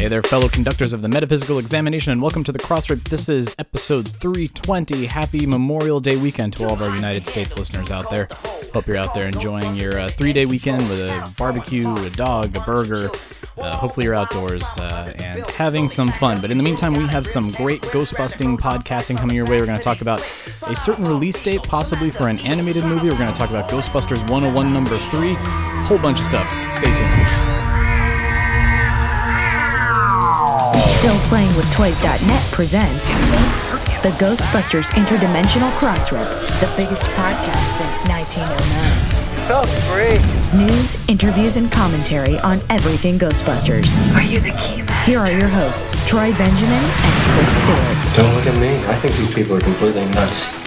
Hey there, fellow conductors of the Metaphysical Examination, and welcome to the Crossrip. This is episode 320. Happy Memorial Day weekend to all of our United States listeners out there. Hope you're out there enjoying your uh, three day weekend with a barbecue, a dog, a burger. Uh, hopefully, you're outdoors uh, and having some fun. But in the meantime, we have some great ghost busting podcasting coming your way. We're going to talk about a certain release date, possibly for an animated movie. We're going to talk about Ghostbusters 101 number 3. Whole bunch of stuff. Stay tuned. Still Playing with Toys.net presents the Ghostbusters Interdimensional Crossrip, the biggest podcast since 1909. So free. News, interviews, and commentary on everything Ghostbusters. Are you the key Here are your hosts, Troy Benjamin and Chris Stewart. Don't look at me. I think these people are completely nuts.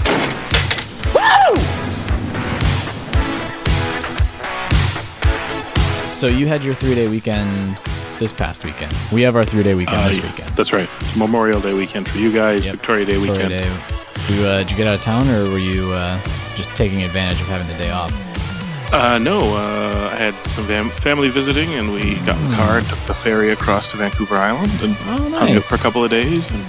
So, you had your three day weekend this past weekend. We have our three day weekend Uh, this weekend. That's right. Memorial Day weekend for you guys. Yep. Victoria Day Victoria weekend. Day. You, uh, did you get out of town, or were you uh, just taking advantage of having the day off? Uh, no, uh, I had some fam- family visiting, and we got in the car and took the ferry across to Vancouver Island and. Oh, hung out for a couple of days, and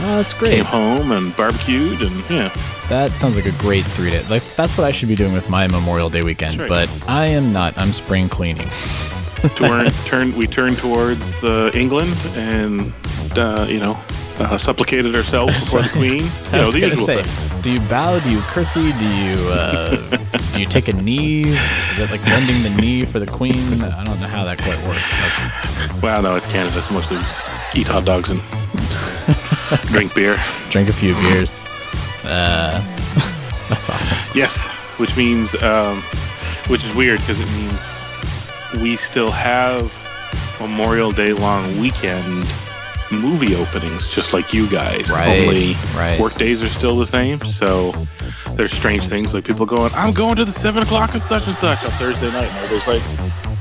Oh, that's great. came home and barbecued, and yeah, That sounds like a great three day. Like that's what I should be doing with my Memorial Day weekend. Right. But I am not. I'm spring cleaning. Turn, turn, we turned towards the England, and uh, you know, uh, supplicated ourselves before the Queen. You know, was the usual say, thing. do you bow? Do you curtsy? Do you uh, do you take a knee? Is it like bending the knee for the Queen? I don't know how that quite works. That's, Well, no, it's Canada, so mostly eat hot dogs and drink beer. drink a few beers. Uh, that's awesome. Yes, which means, um, which is weird because it means we still have Memorial Day long weekend movie openings, just like you guys. Right, Only right. work days are still the same. So there's strange things like people going, "I'm going to the seven o'clock and such and such on Thursday night," and everybody's like,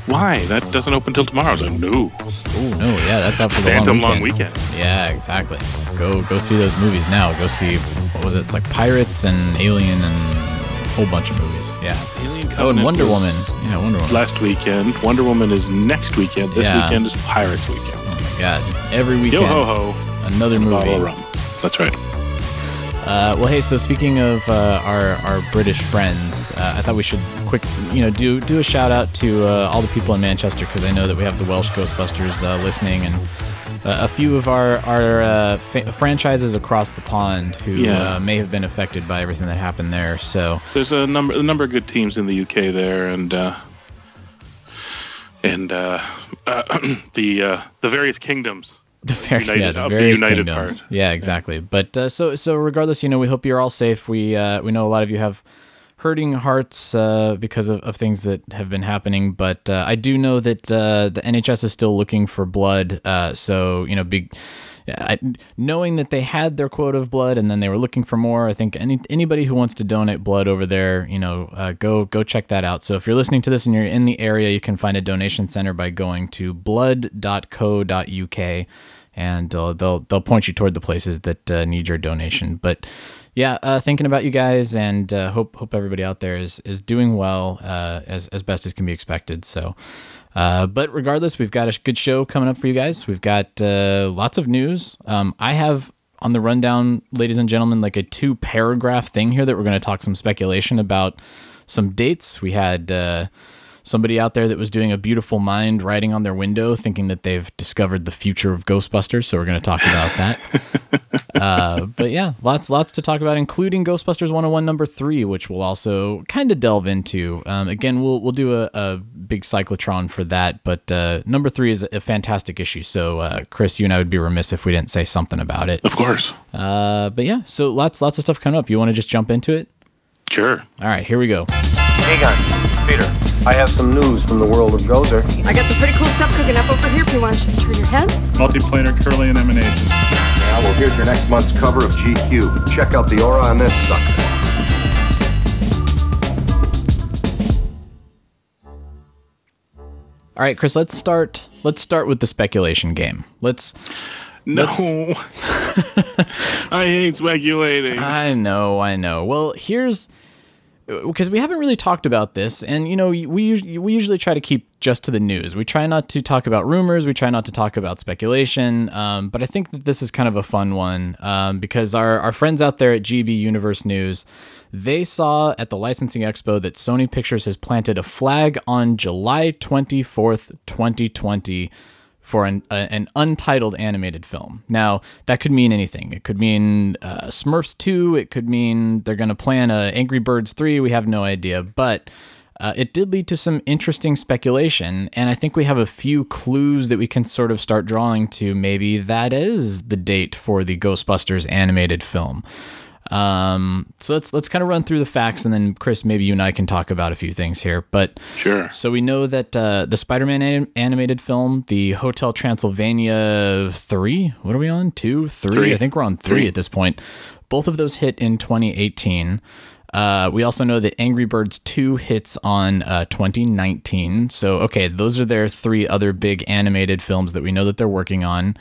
"Why? That doesn't open till tomorrow." I was like, "No, Oh no, yeah, that's up for the Phantom long long weekend. weekend." Yeah, exactly. Go go see those movies now. Go see what was it? It's like Pirates and Alien and a whole bunch of movies. Yeah. Alien Oh, and Wonder Woman. Yeah, Wonder Woman. Last weekend, Wonder Woman is next weekend. This Yeah. weekend is Pirates weekend. Oh my god. Every weekend. Yo ho ho, Another movie. bottle of rum. That's right. Uh, well, hey. So speaking of uh, our our British friends, uh, I thought we should quick, you know, do do a shout out to uh, all the people in Manchester because I know that we have the Welsh Ghostbusters uh, listening and. Uh, a few of our our uh, fa- franchises across the pond who Yeah. uh, may have been affected by everything that happened there. So There's a number a number of good teams in the UK there, and uh, and uh, uh, the uh, the various kingdoms. the very, United- yeah, the of the kingdoms. part. Yeah, exactly. But uh, so so regardless, you know, we hope you're all safe. We uh, we know a lot of you have hurting hearts uh, because of, of things that have been happening. But uh, I do know that uh, the NHS is still looking for blood. Uh, so you know. I, knowing that they had their quota of blood and then they were looking for more, I think any anybody who wants to donate blood over there, you know, uh, go go check that out. So if you're listening to this and you're in the area, you can find a donation center by going to blood.co.uk and uh, they'll they'll point you toward the places that uh, need your donation. But yeah, uh, thinking about you guys, and uh, hope hope everybody out there is is doing well uh, as as best as can be expected. So. Uh, but regardless, we've got a good show coming up for you guys. We've got uh, lots of news. Um, I have on the rundown, ladies and gentlemen, like a two paragraph thing here that we're going to talk some speculation about some dates. We had uh, somebody out there that was doing a beautiful mind writing on their window, thinking that they've discovered the future of Ghostbusters. So we're going to talk about that. uh, but yeah, lots lots to talk about, including Ghostbusters 101 number three, which we'll also kind of delve into. Um, again, we'll we'll do a, a big cyclotron for that, but uh, number three is a fantastic issue. So uh, Chris, you and I would be remiss if we didn't say something about it. Of course, Uh, but yeah, so lots lots of stuff coming up. You want to just jump into it? sure. All right, here we go. Egon, Peter, I have some news from the world of Gozer. I got some pretty cool stuff cooking up over here if you want to just turn your head. Multiplanar Kirlian emanation. Now, well, here's your next month's cover of GQ. Check out the aura on this sucker. All right, Chris, let's start. Let's start with the speculation game. Let's. No, Let's- I hate speculating. I know, I know. Well, here's because we haven't really talked about this, and you know, we we usually try to keep just to the news. We try not to talk about rumors. We try not to talk about speculation. Um, but I think that this is kind of a fun one um, because our our friends out there at GB Universe News, they saw at the licensing expo that Sony Pictures has planted a flag on July twenty fourth, twenty twenty for an, a, an untitled animated film. Now, that could mean anything. It could mean uh, Smurfs 2, it could mean they're going to plan a Angry Birds 3, we have no idea, but uh, it did lead to some interesting speculation, and I think we have a few clues that we can sort of start drawing to maybe that is the date for the Ghostbusters animated film. Um, so let's let's kind of run through the facts, and then Chris, maybe you and I can talk about a few things here. But Sure. So we know that uh, the Spider-Man anim- animated film, the Hotel Transylvania three, what are we on? Two, three? Three. I think we're on three, Three. at this point. Both of those hit in 2018. Uh, we also know that Angry Birds 2 hits on uh, 2019. So, okay, those are their three other big animated films that we know that they're working on.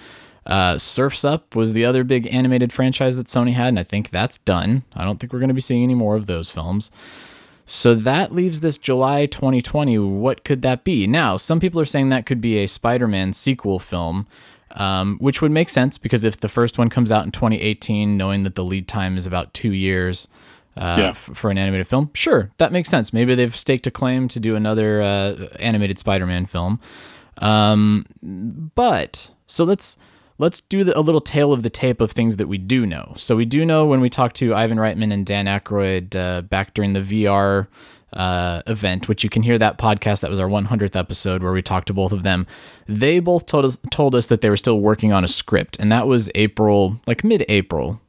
Uh, Surfs Up was the other big animated franchise that Sony had, and I think that's done. I don't think we're going to be seeing any more of those films. So that leaves this July 2020. What could that be? Now, some people are saying that could be a Spider Man sequel film, um, which would make sense because if the first one comes out in 2018, knowing that the lead time is about two years uh, Yeah. f- for an animated film, sure, that makes sense. Maybe they've staked a claim to do another uh, animated Spider Man film. Um, but so let's let's do the, a little tale of the tape of things that we do know. So we do know when we talked to Ivan Reitman and Dan Aykroyd uh, back during the VR uh, event, which you can hear that podcast. That was our 100th episode where we talked to both of them. They both told us told us that they were still working on a script, and that was April, like mid-April.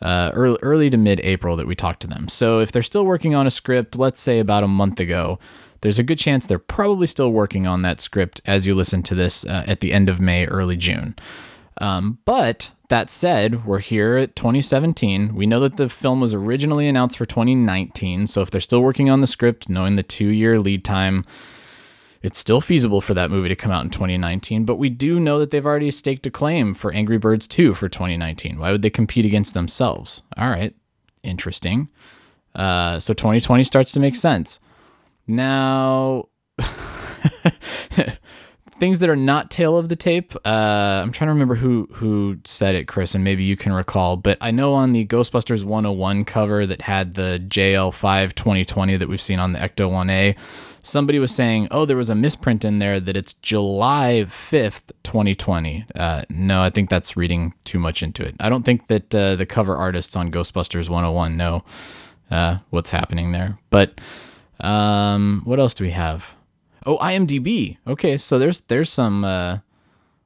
Uh, early, early to mid-April that we talked to them. So if they're still working on a script, let's say about a month ago, there's a good chance they're probably still working on that script as you listen to this uh, at the end of May, early June. Um, but that said, we're here at 2017. We know that the film was originally announced for 2019. So if they're still working on the script, knowing the two year lead time, it's still feasible for that movie to come out in 2019. But we do know that they've already staked a claim for Angry Birds 2 for 2019. Why would they compete against themselves? All right, interesting. Uh, so 2020 starts to make sense. Now, things that are not tale of the tape. Uh, I'm trying to remember who who said it, Chris, and maybe you can recall. But I know on the Ghostbusters 101 cover that had the JL5 2020 that we've seen on the Ecto 1A, somebody was saying, "Oh, there was a misprint in there that it's July 5th, 2020." Uh, no, I think that's reading too much into it. I don't think that uh, the cover artists on Ghostbusters 101 know uh, what's happening there. But um, what else do we have? Oh, IMDb. Okay, so there's there's some uh,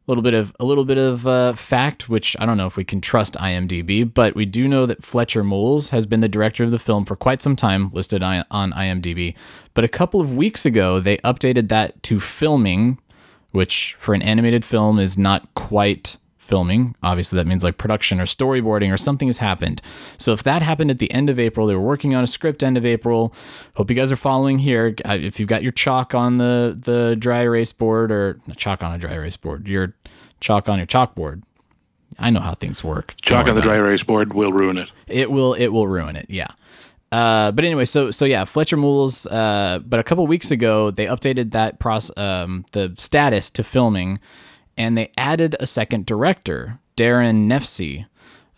little bit of a little bit of uh, fact, which I don't know if we can trust IMDb, but we do know that Fletcher Moules has been the director of the film for quite some time, listed on on IMDb. But a couple of weeks ago, they updated that to filming, which for an animated film is not quite filming. Obviously, that means like production or storyboarding or something has happened. So if that happened at the end of April, they were working on a script end of April. Hope you guys are following here. Uh, If you've got your chalk on the the dry erase board or not chalk on a dry erase board, your chalk on your chalkboard. I know how things work. Chalk on the dry erase board will ruin it. It will it will ruin it. Yeah. Uh, but anyway, so so yeah, Fletcher Moules. Uh, but a couple weeks ago, they updated that process, um, the status to filming, and they added a second director, Daron Nefcy.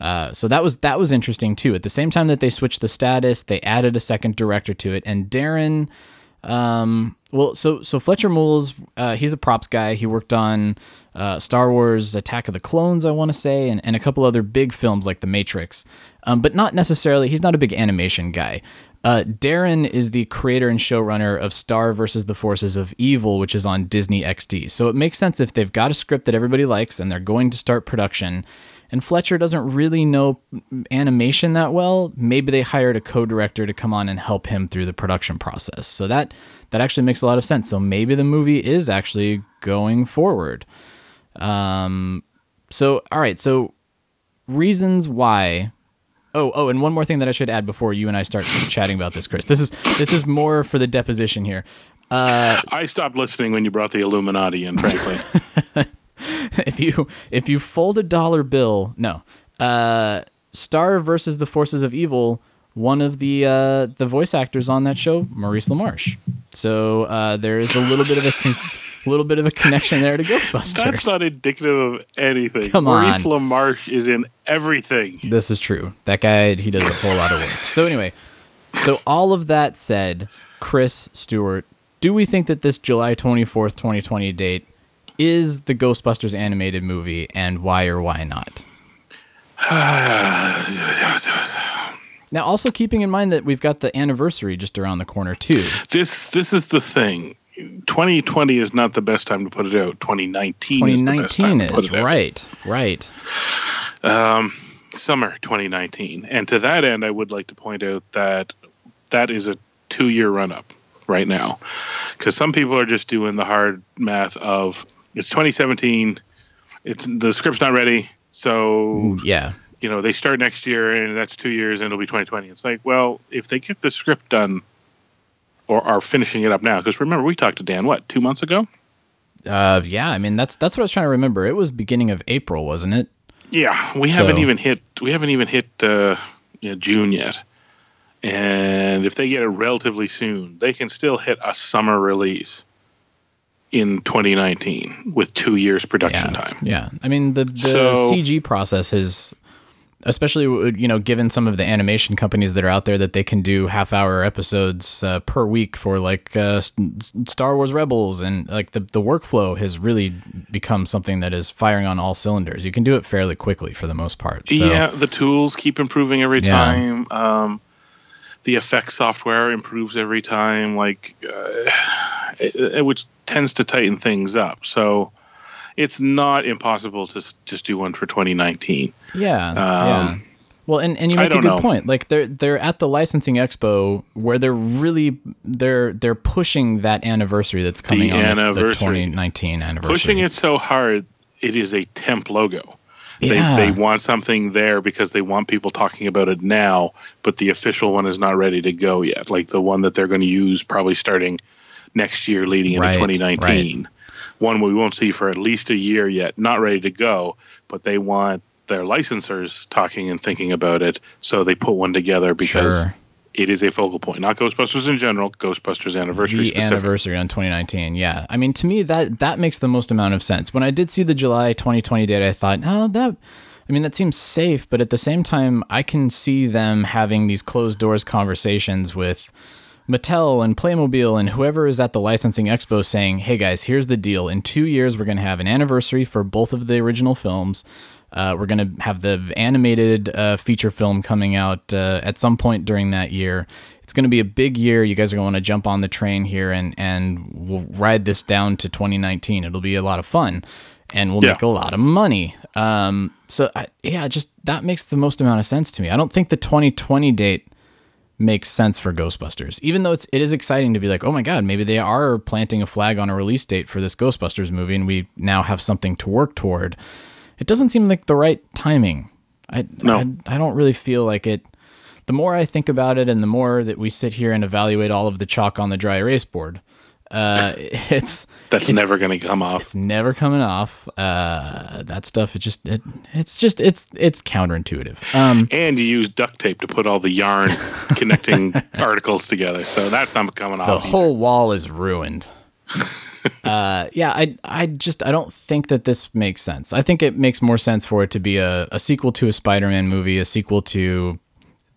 Uh, so that was that was interesting too. At the same time that they switched the status, they added a second director to it, and Daron. Um, well, so so Fletcher Moules, uh, he's a props guy. He worked on uh, Star Wars: Attack of the Clones, I want to say, and, and a couple other big films like The Matrix. Um, but not necessarily. He's not a big animation guy. Uh, Daron is the creator and showrunner of Star versus the Forces of Evil, which is on Disney XD. So it makes sense if they've got a script that everybody likes and they're going to start production. And Fletcher doesn't really know animation that well. Maybe they hired a co-director to come on and help him through the production process. So that that actually makes a lot of sense. So maybe the movie is actually going forward. Um, so all right. So reasons why. Oh, oh, and one more thing that I should add before you and I start chatting about this, Chris. This is this is more for the deposition here. Uh, I stopped listening when you brought the Illuminati in, frankly. if you if you fold a dollar bill, no. Uh, Star versus the Forces of Evil one of the uh, the voice actors on that show, Maurice LaMarche. So uh, there is a little bit of a con- little bit of a connection there to Ghostbusters. That's not indicative of anything. Come on. Maurice. LaMarche is in everything. This is true. That guy, he does a whole lot of work. So anyway, so all of that said, Chris Stewart, do we think that this July 24th, 2020 date is the Ghostbusters animated movie and why or why not? Now, also keeping in mind that we've got the anniversary just around the corner too. This this is the thing. 2020 is not the best time to put it out. 2019, is the best time 2019 to put is out. right, right. Um, summer 2019. And to that end, I would like to point out that that is a two year run up right now. Because some people are just doing the hard math of it's 2017, it's the script's not ready, so Yeah, you know they start next year and that's two years and it'll be 2020 it's like well if they get the script done or are finishing it up now because remember we talked to dan what two months ago uh, yeah. I mean, that's that's what I was trying to remember. It was beginning of April, wasn't it? yeah we haven't even hit we haven't even hit uh, you know, june yet and if they get it relatively soon they can still hit a summer release in 2019 with two years production yeah, time Yeah, I mean the the So- CG process is, especially you know, given some of the animation companies that are out there that they can do half hour episodes uh, per week for like uh, Star Wars Rebels and like the the workflow has really become something that is firing on all cylinders. You can do it fairly quickly for the most part. So, Yeah, the tools keep improving every Yeah. time. Um, the effects software improves every time, like uh, it, it- which tends to tighten things up. So it's not impossible to just do one for 2019. Yeah. yeah. Um, Well, and, and you make a good know. point. Like they're they're at the licensing expo where they're really they're they're pushing that anniversary that's coming on the- the, 2019 anniversary. Pushing it so hard, it is a temp logo. Yeah. They, they want something there because they want people talking about it now, but the official one is not ready to go yet. Like the one that they're going to use probably starting next year, leading into Right, 2019. One we won't see for at least a year yet, not ready to go, but they want their licensors talking and thinking about it, so they put one together because Sure. it is a focal point. Not Ghostbusters in general, Ghostbusters anniversary the specific. anniversary on 2019. Yeah, I mean, to me that that makes the most amount of sense. When I did see the July 2020 date, I thought, oh, that. I mean, that seems safe, but at the same time, I can see them having these closed doors conversations with Mattel and Playmobil and whoever is at the licensing expo saying, hey guys, here's the deal. In two years, we're going to have an anniversary for both of the original films. Uh, we're going to have the animated uh, feature film coming out uh, at some point during that year. It's going to be a big year. You guys are going to want to jump on the train here and, and we'll ride this down to 2019. It'll be a lot of fun and we'll Yeah. make a lot of money. Um, so, I, yeah, just that makes the most amount of sense to me. I don't think the 2020 date makes sense for Ghostbusters. Even though it's it is exciting to be like, oh my god, maybe they are planting a flag on a release date for this Ghostbusters movie, and we now have something to work toward. It doesn't seem like the right timing. I No. I, I don't really feel like it. The more I think about it, and the more that we sit here and evaluate all of the chalk on the dry erase board, uh, it's That's never going to come off. it's never coming off. Uh, that stuff, it just it, it's just it's it's counterintuitive. Um, and you use duct tape to put all the yarn connecting articles together. So that's not coming the off. either. whole wall is ruined. uh, yeah, I I just I don't think that this makes sense. I think it makes more sense for it to be a, a sequel to a Spider-Man movie, a sequel to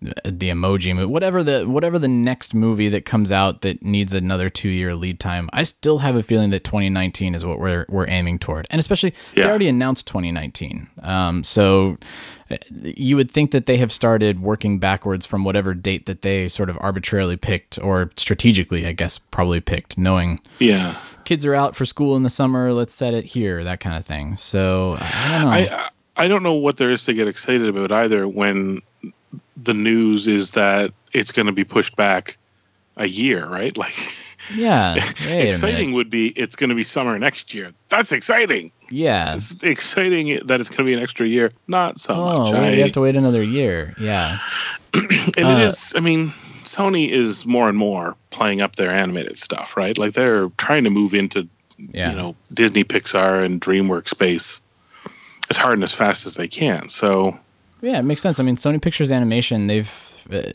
the emoji movie, whatever the whatever the next movie that comes out that needs another two year lead time. I still have a feeling that 2019 is what we're we're aiming toward, and especially they already announced 2019. Um, so uh, you would think that they have started working backwards from whatever date that they sort of arbitrarily picked or strategically, I guess, probably picked, knowing Yeah. kids are out for school in the summer. Let's set it here, that kind of thing. So I don't know. I I don't know what there is to get excited about either when the news is that it's going to be pushed back a year, right? Like yeah, exciting would be it's going to be summer next year. That's exciting. Yeah. It's exciting that it's going to be an extra year. Not so Oh, much. I- you have to wait another year. Yeah. and Uh, it is i mean sony is more and more playing up their animated stuff right like they're trying to move into Yeah. you know disney pixar and dreamworks space as hard and as fast as they can so Yeah, it makes sense. I mean, Sony Pictures Animation, they've. Uh,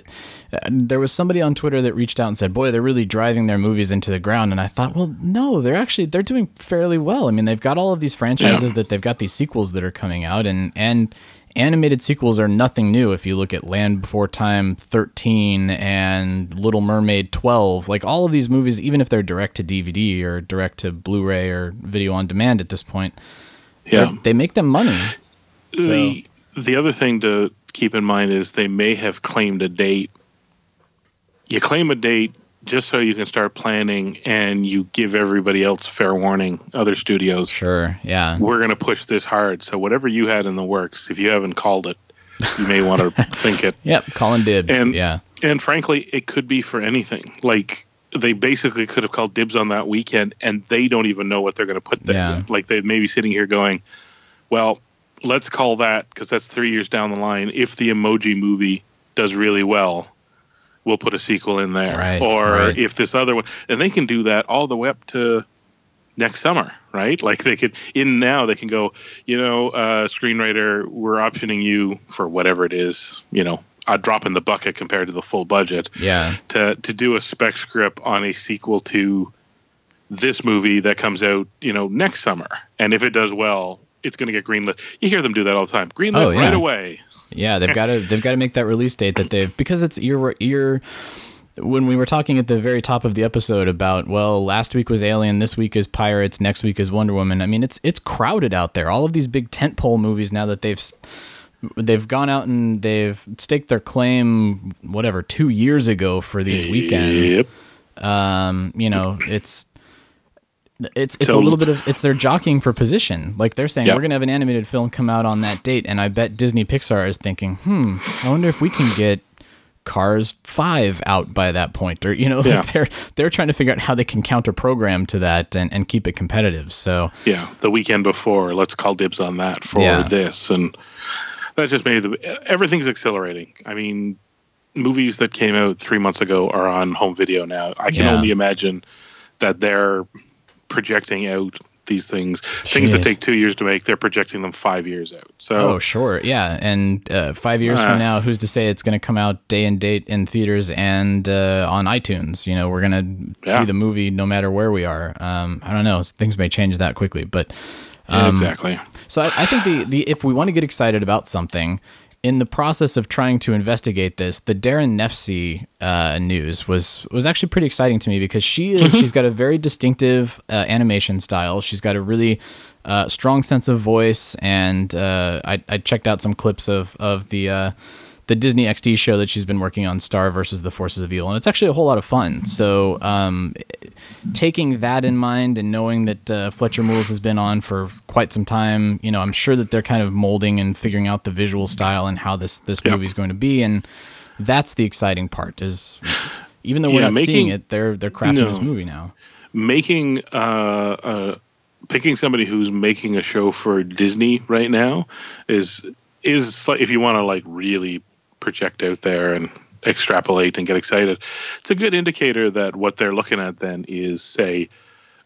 there was somebody on Twitter that reached out and said, "Boy, they're really driving their movies into the ground." And I thought, well, no, they're actually they're doing fairly well. I mean, they've got all of these franchises Yeah. that they've got these sequels that are coming out, and and animated sequels are nothing new. If you look at Land Before Time 13 and Little Mermaid 12, like all of these movies, even if they're direct to DVD or direct to Blu-ray or video on demand at this point, Yeah. they make them money. So the the other thing to keep in mind is they may have claimed a date. You claim a date just so you can start planning, and you give everybody else fair warning. Other studios, sure, yeah. we're going to push this hard. So whatever you had in the works, if you haven't called it, you may want to think it. Yep, Colin dibs. And yeah. and frankly, it could be for anything. Like they basically could have called dibs on that weekend, and they don't even know what they're going to put there. Yeah. Like they may be sitting here going, "Well, let's call that because that's three years down the line. If the Emoji Movie does really well, we'll put a sequel in there. Right, or right. if this other one, and they can do that all the way up to." Next summer, right? Like they could in now they can go, you know, uh, screenwriter, we're optioning you for whatever it is, you know, a drop in the bucket compared to the full budget Yeah. to to do a spec script on a sequel to this movie that comes out, you know, next summer. And if it does well, it's going to get greenlit. You hear them do that all the time. Greenlit Oh, yeah. right away. Yeah, they've got to they've got to make that release date that they've because it's you're you're when we were talking at the very top of the episode about well last week was Alien, this week is Pirates, next week is Wonder Woman. I mean it's it's crowded out there. All of these big tentpole movies now that they've they've gone out and they've staked their claim whatever 2 years ago for these weekends. Yep. Um, you know, it's it's it's So- a little bit of it's their jockeying for position. Like they're saying, Yeah. we're gonna have an animated film come out on that date, and I bet Disney Pixar is thinking, hmm, I wonder if we can get Cars Five out by that point, or you know, Yeah. like they're they're trying to figure out how they can counter program to that and, and keep it competitive. So Yeah. The weekend before, let's call dibs on that for Yeah. this. And that just made the everything's accelerating. I mean, movies that came out three months ago are on home video now. I can Yeah. only imagine that they're projecting out these things. Things that take two years to make, they're projecting them five years out. So Oh, sure. Yeah. And uh, five years Uh. from now, who's to say it's going to come out day and date in theaters and uh, on iTunes? You know, we're going to Yeah. see the movie no matter where we are. Um, I don't know. Things may change that quickly. But Yeah, um, exactly. so I, I think the, the if we want to get excited about something, in the process of trying to investigate this, the Daron Nefcy uh, news was was actually pretty exciting to me because she is she's got a very distinctive uh, animation style. She's got a really uh, strong sense of voice, and uh, I, I checked out some clips of of the. The Disney XD show that she's been working on, Star versus the Forces of Evil, and it's actually a whole lot of fun. So, um, taking that in mind and knowing that uh, Fletcher Moules has been on for quite some time, you know, I'm sure that they're kind of molding and figuring out the visual style and how this this Yeah. movie is going to be, and that's the exciting part. Is even though we're Yeah, not seeing it, they're they're crafting No. this movie now. making uh, uh picking somebody who's making a show for Disney right now is is if you want to like really project out there and extrapolate and get excited it's a good indicator that what they're looking at then is say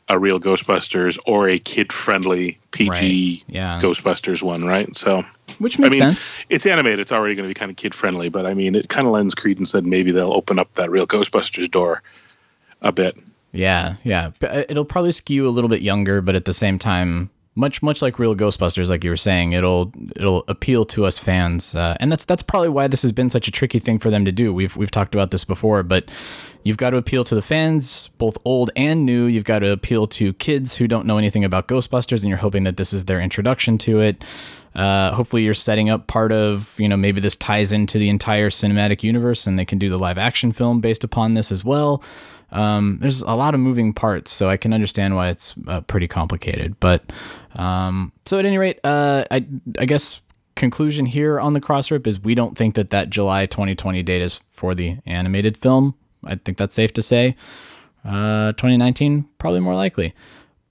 a real ghostbusters or a kid friendly pg Right, yeah. ghostbusters one right so Which makes I mean, sense. it's animated. It's already going to be kind of kid friendly, but I mean, it kind of lends credence that maybe they'll open up that real Ghostbusters door a bit. Yeah, yeah. Uh, It'll probably skew a little bit younger, but at the same time, much much like real Ghostbusters, like you were saying, it'll it'll appeal to us fans, uh, and that's that's probably why this has been such a tricky thing for them to do. We've we've talked about this before, but you've got to appeal to the fans, both old and new. You've got to appeal to kids who don't know anything about Ghostbusters, and you're hoping that this is their introduction to it. Uh, hopefully, you're setting up part of you know maybe this ties into the entire cinematic universe, and they can do the live action film based upon this as well. Um, there's a lot of moving parts, so I can understand why it's uh, pretty complicated. But um, so at any rate, uh, I I guess conclusion here on the crossrip is we don't think that that July 2020 date is for the animated film. I think that's safe to say. Uh, 2019 probably more likely.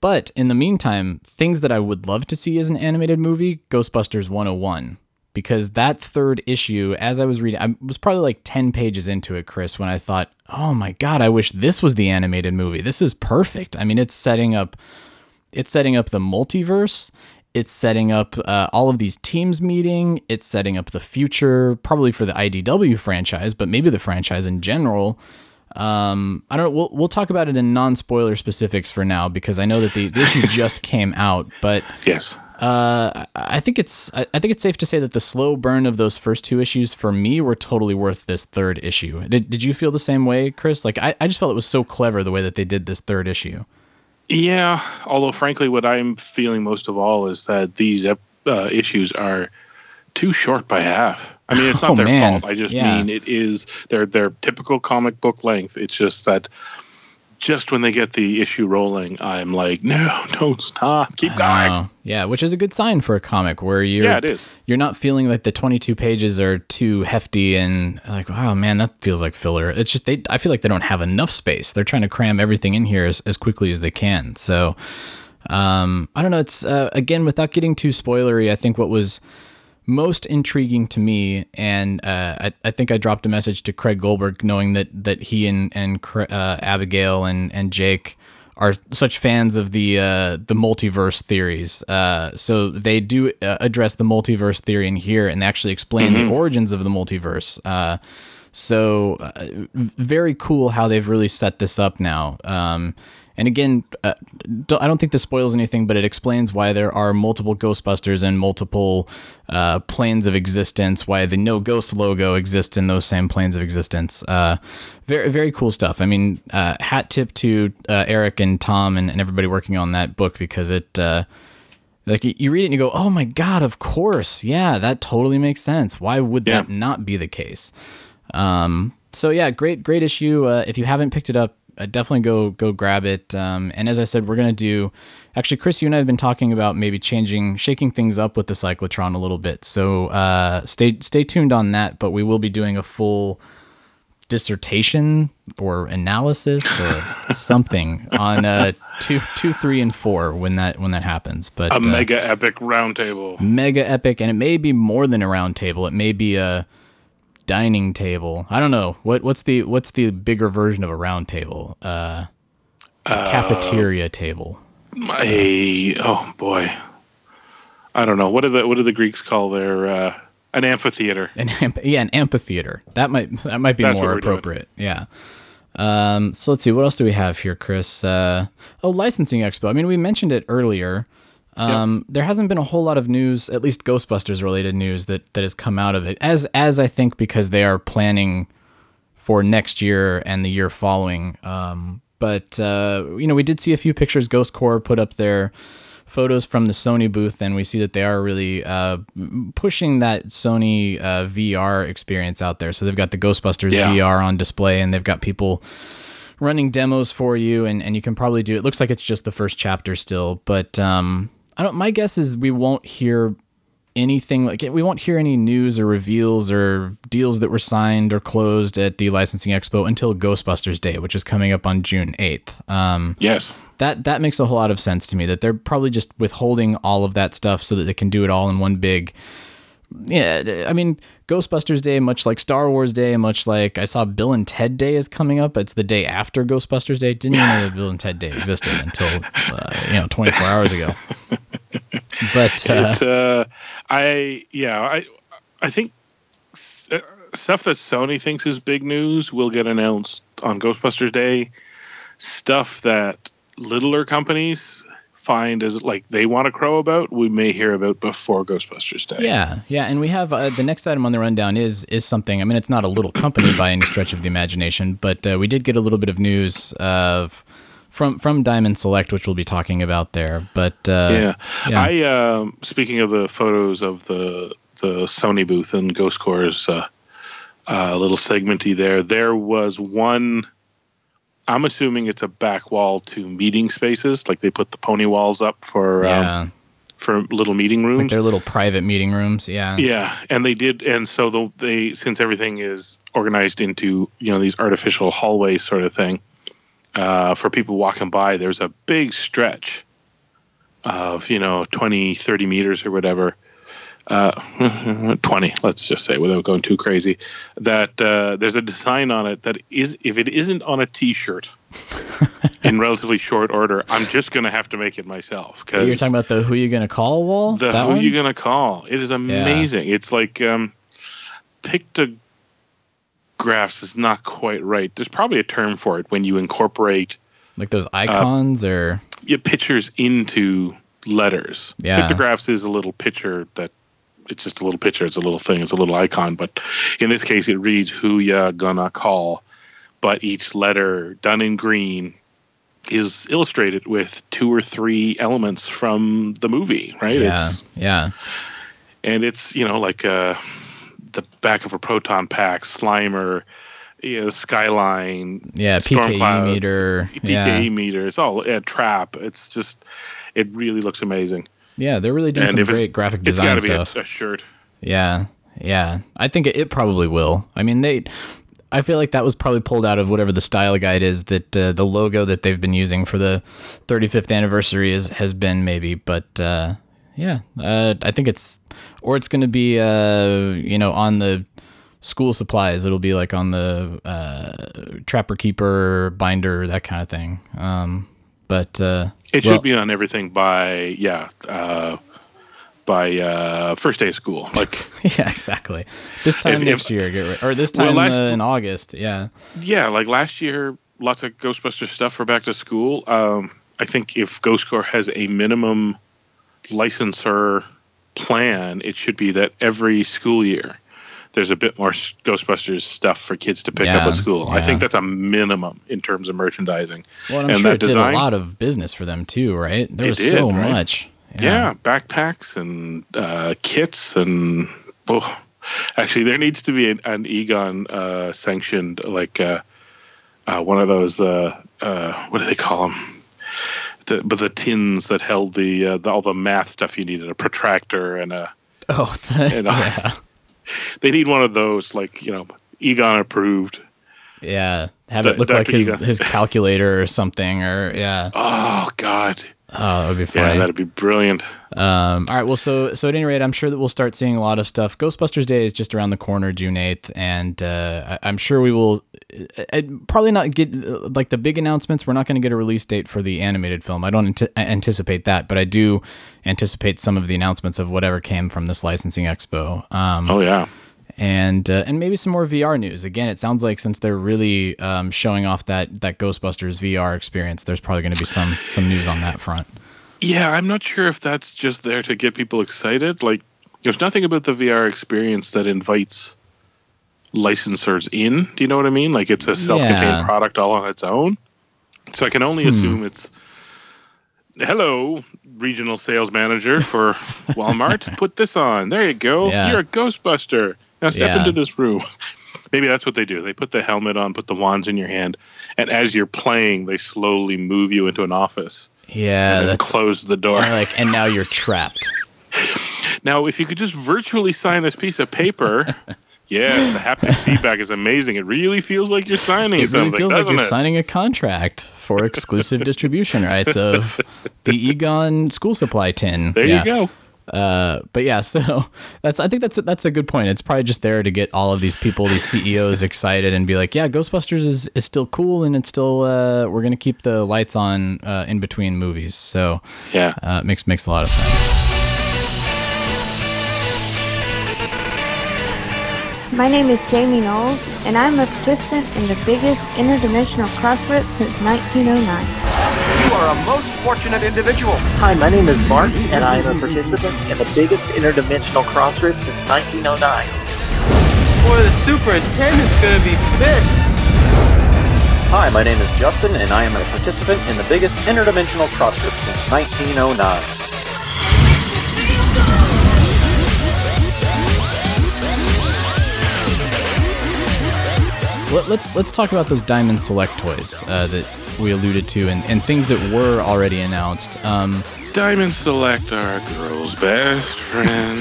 But in the meantime, things that I would love to see as an animated movie, Ghostbusters 101 because that third issue, as I was reading, I was probably like 10 pages into it, Chris, when I thought, oh my God, I wish this was the animated movie. This is perfect. I mean, it's setting up. It's setting up the multiverse. It's setting up uh, all of these teams meeting. It's setting up the future, probably for the IDW franchise, but maybe the franchise in general. Um, I don't know. We'll, we'll talk about it in non spoiler specifics for now because I know that the, the issue just came out, but Yes. Uh, I think it's I think it's safe to say that the slow burn of those first two issues for me were totally worth this third issue. Did, did you feel the same way, Chris? Like I, I just felt it was so clever the way that they did this third issue. Yeah, although frankly, what I'm feeling most of all is that these ep- uh, issues are too short by half. I mean, it's not Oh, their man. fault. I just Yeah. mean it is their their typical comic book length. It's just that just when they get the issue rolling, I'm like, no, don't stop, keep going. Yeah, which is a good sign for a comic where you're Yeah, it is. you're not feeling like the 22 pages are too hefty and like wow man that feels like filler. It's just they I feel like they don't have enough space. They're trying to cram everything in here as, as quickly as they can. So um, I don't know. It's uh, again without getting too spoilery. I think what was most intriguing to me, and uh, I, I think I dropped a message to Craig Goldberg, knowing that that he and and uh, Abigail and and Jake are such fans of the uh, the multiverse theories. Uh, so they do uh, address the multiverse theory in here, and they actually explain the origins of the multiverse. Uh, so uh, very cool how they've really set this up now. Um, and again, uh, I don't think this spoils anything, but it explains why there are multiple Ghostbusters and multiple uh, planes of existence. Why the No Ghost logo exists in those same planes of existence. Uh, very very cool stuff. I mean, uh, hat tip to uh, Eric and Tom and, and everybody working on that book because it. Uh, like you- you read it and you go, "Oh my god, of course, yeah, that totally makes sense. Why would Yeah. that not be the case?" Um, so yeah, great, great issue. Uh, if you haven't picked it up, uh, definitely go go grab it. Um, and as I said, we're gonna do. Actually, Chris, you and I have been talking about maybe changing, shaking things up with the cyclotron a little bit. So uh, stay stay tuned on that. But we will be doing a full dissertation or analysis or something on uh, two, two, three, and four when that when that happens. But A uh, mega epic roundtable. mega epic, and it may be more than a roundtable. It may be a dining table. I don't know what what's the what's the bigger version of a round table. Uh, a cafeteria table. A oh boy, I don't know what do the what do the Greeks call their uh, an amphitheater? An amp- yeah, an amphitheater. That might that might be That's more we're doing. appropriate. Yeah. Um, so let's see. What else do we have here, Chris? Uh, oh, licensing expo. I mean, we mentioned it earlier. Um, There hasn't been a whole lot of news, at least Ghostbusters related news that that has come out of it. As as I think because they are planning for next year and the year following. Um, but uh, you know, we did see a few pictures. Ghost Corps put up their photos from the Sony booth, and we see that they are really uh, pushing that Sony uh, VR experience out there. So they've got the Ghostbusters Yeah. VR on display, and they've got people running demos for you, and, and you can probably do. It looks like it's just the first chapter still, but um, I don't. My guess is we won't hear anything like we won't hear any news or reveals or deals that were signed or closed at the licensing expo until Ghostbusters Day, which is coming up on June eighth. Um, Yes. that that makes a whole lot of sense to me. That they're probably just withholding all of that stuff so that they can do it all in one big. Yeah, I mean Ghostbusters Day, much like Star Wars Day, much like I saw Bill and Ted Day is coming up. It's the day after Ghostbusters Day. Didn't even know that Bill and Ted Day existed until uh, you know 24 hours ago. But uh, It's uh, I yeah I I think uh, stuff that Sony thinks is big news will get announced on Ghostbusters Day. Stuff that littler companies find as like they want to crow about, we may hear about before Ghostbusters Day. Yeah, yeah, and we have uh, the next item on the rundown is is something. I mean, it's not a little company by any stretch of the imagination, but uh, we did get a little bit of news of from from Diamond Select, which we'll be talking about there. But uh, yeah. yeah. I um, speaking of the photos of the the Sony booth and Ghost Corps's uh, uh, little segmenty there, there was one. I'm assuming it's a back wall to meeting spaces, like they put the pony walls up for yeah, um, for little meeting like rooms. their little private meeting rooms. Yeah, yeah, and they did, and so the, they since everything is organized into you know these artificial hallways sort of thing, uh, for people walking by, there's a big stretch of you know 20, 30 meters or whatever. Uh, 20 let's just say without going too crazy that uh, there's a design on it that is if it isn't on a t-shirt in relatively short order, I'm just going to have to make it myself. Cause You're talking about the who you gonna call wall? the That who one? you going to call. It is amazing. It's like um, pictographs is not quite right. There's probably a term for it when you incorporate like those icons or your pictures into letters. Yeah. Pictographs is a little picture that it's just a little picture. It's a little thing. It's a little icon. But in this case, it reads "Who ya gonna call?" But each letter, done in green, is illustrated with two or three elements from the movie. Right? yeah, It's yeah, and it's you know like uh, the back of a proton pack, Slimer, you know, Skyline, yeah. storm PKE clouds, meter. PKE yeah. meter. It's all a trap. It's just, it really looks amazing. Yeah, they're really doing and some it's- great graphic It's design got to be a, stuff. a shirt. Yeah, yeah. I think it, it probably will. I mean, they. I feel like that was probably pulled out of whatever the style guide is that uh, the logo that they've been using for the 35th anniversary is has been maybe, but uh, yeah, uh, I think it's or it's going to be uh, you know on the school supplies. It'll be like on the uh, trapper keeper binder that kind of thing. Um, but uh, It well, should be on everything by yeah, uh, by uh, first day of school. Like yeah, exactly. This time If- next if- year, get or this Well, time last- uh, in August. Yeah. yeah, like last year, lots of Ghostbuster stuff for back to school. Um, I think if Ghost GhostCore has a minimum licensor plan, it should be that every school year there's a bit more Ghostbusters stuff for kids to pick up at school. I think that's a minimum in terms of merchandising. Well, and I'm And sure that it did a lot of business for them too, right? There It was did, so right? much. Yeah, backpacks and uh, kits and oh, actually, there needs to be an, an Egon uh, sanctioned like uh, uh, one of those uh, uh, what do they call them? The, but the tins that held the, uh, the all the math stuff you needed a protractor and a Oh, the, and a, yeah, they need one of those like you know Egon approved. yeah. Have D- it look like his Egon. his calculator or something, or yeah. Oh God, Oh, that would be yeah, that'd be brilliant. Um, all right. Well, so so at any rate, I'm sure that we'll start seeing a lot of stuff. Ghostbusters Day is just around the corner, June 8th, and uh, I, I'm sure we will uh, uh, probably not get uh, like the big announcements. We're not going to get a release date for the animated film. I don't ante- anticipate that, but I do anticipate some of the announcements of whatever came from this licensing expo. Um, Oh yeah, and uh, and maybe some more VR news. Again, it sounds like since they're really um, showing off that that Ghostbusters VR experience, there's probably going to be some some news on that front. Yeah, I'm not sure if that's just there to get people excited. Like, there's nothing about the VR experience that invites licensors in. Do you know what I mean? Like, it's a self-contained Yeah. product all on its own. So I can only Hmm. assume it's, hello, regional sales manager for Walmart. Put this on. There you go. Yeah. You're a Ghostbuster. Now step Yeah. into this room. Maybe that's what they do. They put the helmet on, put the wands in your hand, and as you're playing, they slowly move you into an office Yeah, and close the door. like, and now you're trapped. Now, if you could just virtually sign this piece of paper, yes, the haptic feedback is amazing. It really feels like you're signing It something, really feels like you're it? signing a contract for exclusive distribution rights of the Egon school supply tin. there Yeah. you go. Uh, but yeah, so that's I think that's that's a good point. It's probably just there to get all of these people, these CEOs, excited and be like, yeah, Ghostbusters is, is still cool and it's still uh, we're gonna keep the lights on uh, in between movies. So Yeah. uh, makes makes a lot of sense. My name is Jamie Knowles, and I'm a participant in the biggest interdimensional crossrip since 1909. You are a most fortunate individual. Hi, my name is Mark, and I am a participant in the biggest interdimensional crossrip since 1909. Boy, the superintendent's gonna be pissed. Hi, my name is Justin, and I am a participant in the biggest interdimensional crossrip since 1909. Let, let's let's talk about those Diamond Select toys uh, that we alluded to and, and things that were already announced. Um, Diamond Select our girl's best friend.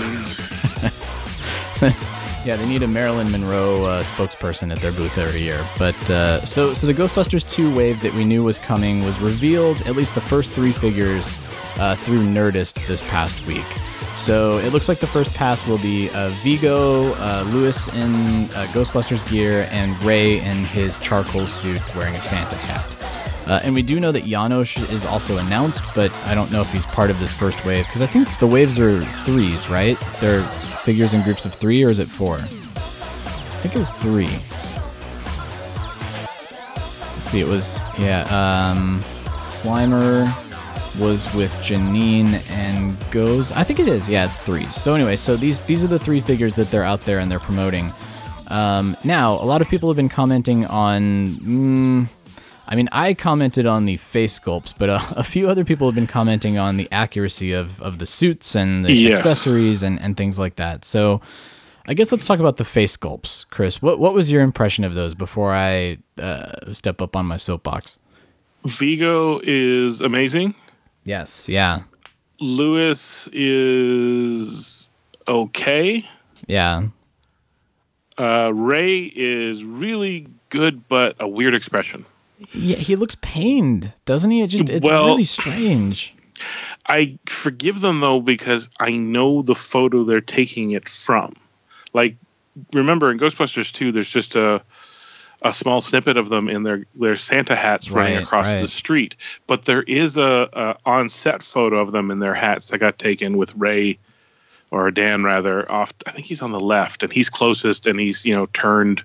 Yeah. They need a Marilyn Monroe uh, spokesperson at their booth every year. But uh, so so the Ghostbusters two wave that we knew was coming was revealed. At least the first three figures uh, through Nerdist this past week. So it looks like the first pass will be uh, Vigo, uh, Lewis in uh, Ghostbusters gear, and Ray in his charcoal suit wearing a Santa hat. Uh, and we do know that Janosz is also announced, but I don't know if he's part of this first wave because I think the waves are threes, right? They're figures in groups of three, or is it four? I think it was three. Let's see, it was yeah. Um, Slimer was with Janine and goes. I think it is. Yeah, it's threes. So anyway, so these these are the three figures that they're out there and they're promoting. Um, now, a lot of people have been commenting on. Mm, I mean, I commented on the face sculpts, but uh, a few other people have been commenting on the accuracy of, of the suits and the Yes. accessories and, and things like that. So, I guess let's talk about the face sculpts, Chris. What what was your impression of those before I uh, step up on my soapbox? Vigo is amazing. Yes, yeah, Louis is okay. yeah, Uh, Ray is really good, but a weird expression. yeah. He looks pained, doesn't he? It just it's Well- really strange. I forgive them though because I know the photo they're taking it from. Like, remember in Ghostbusters 2, there's just a a small snippet of them in their their Santa hats running Right, across right. the street, but there is a, a on set photo of them in their hats that got taken with Ray or Dan rather off. I think he's on the left and he's closest and he's you know turned.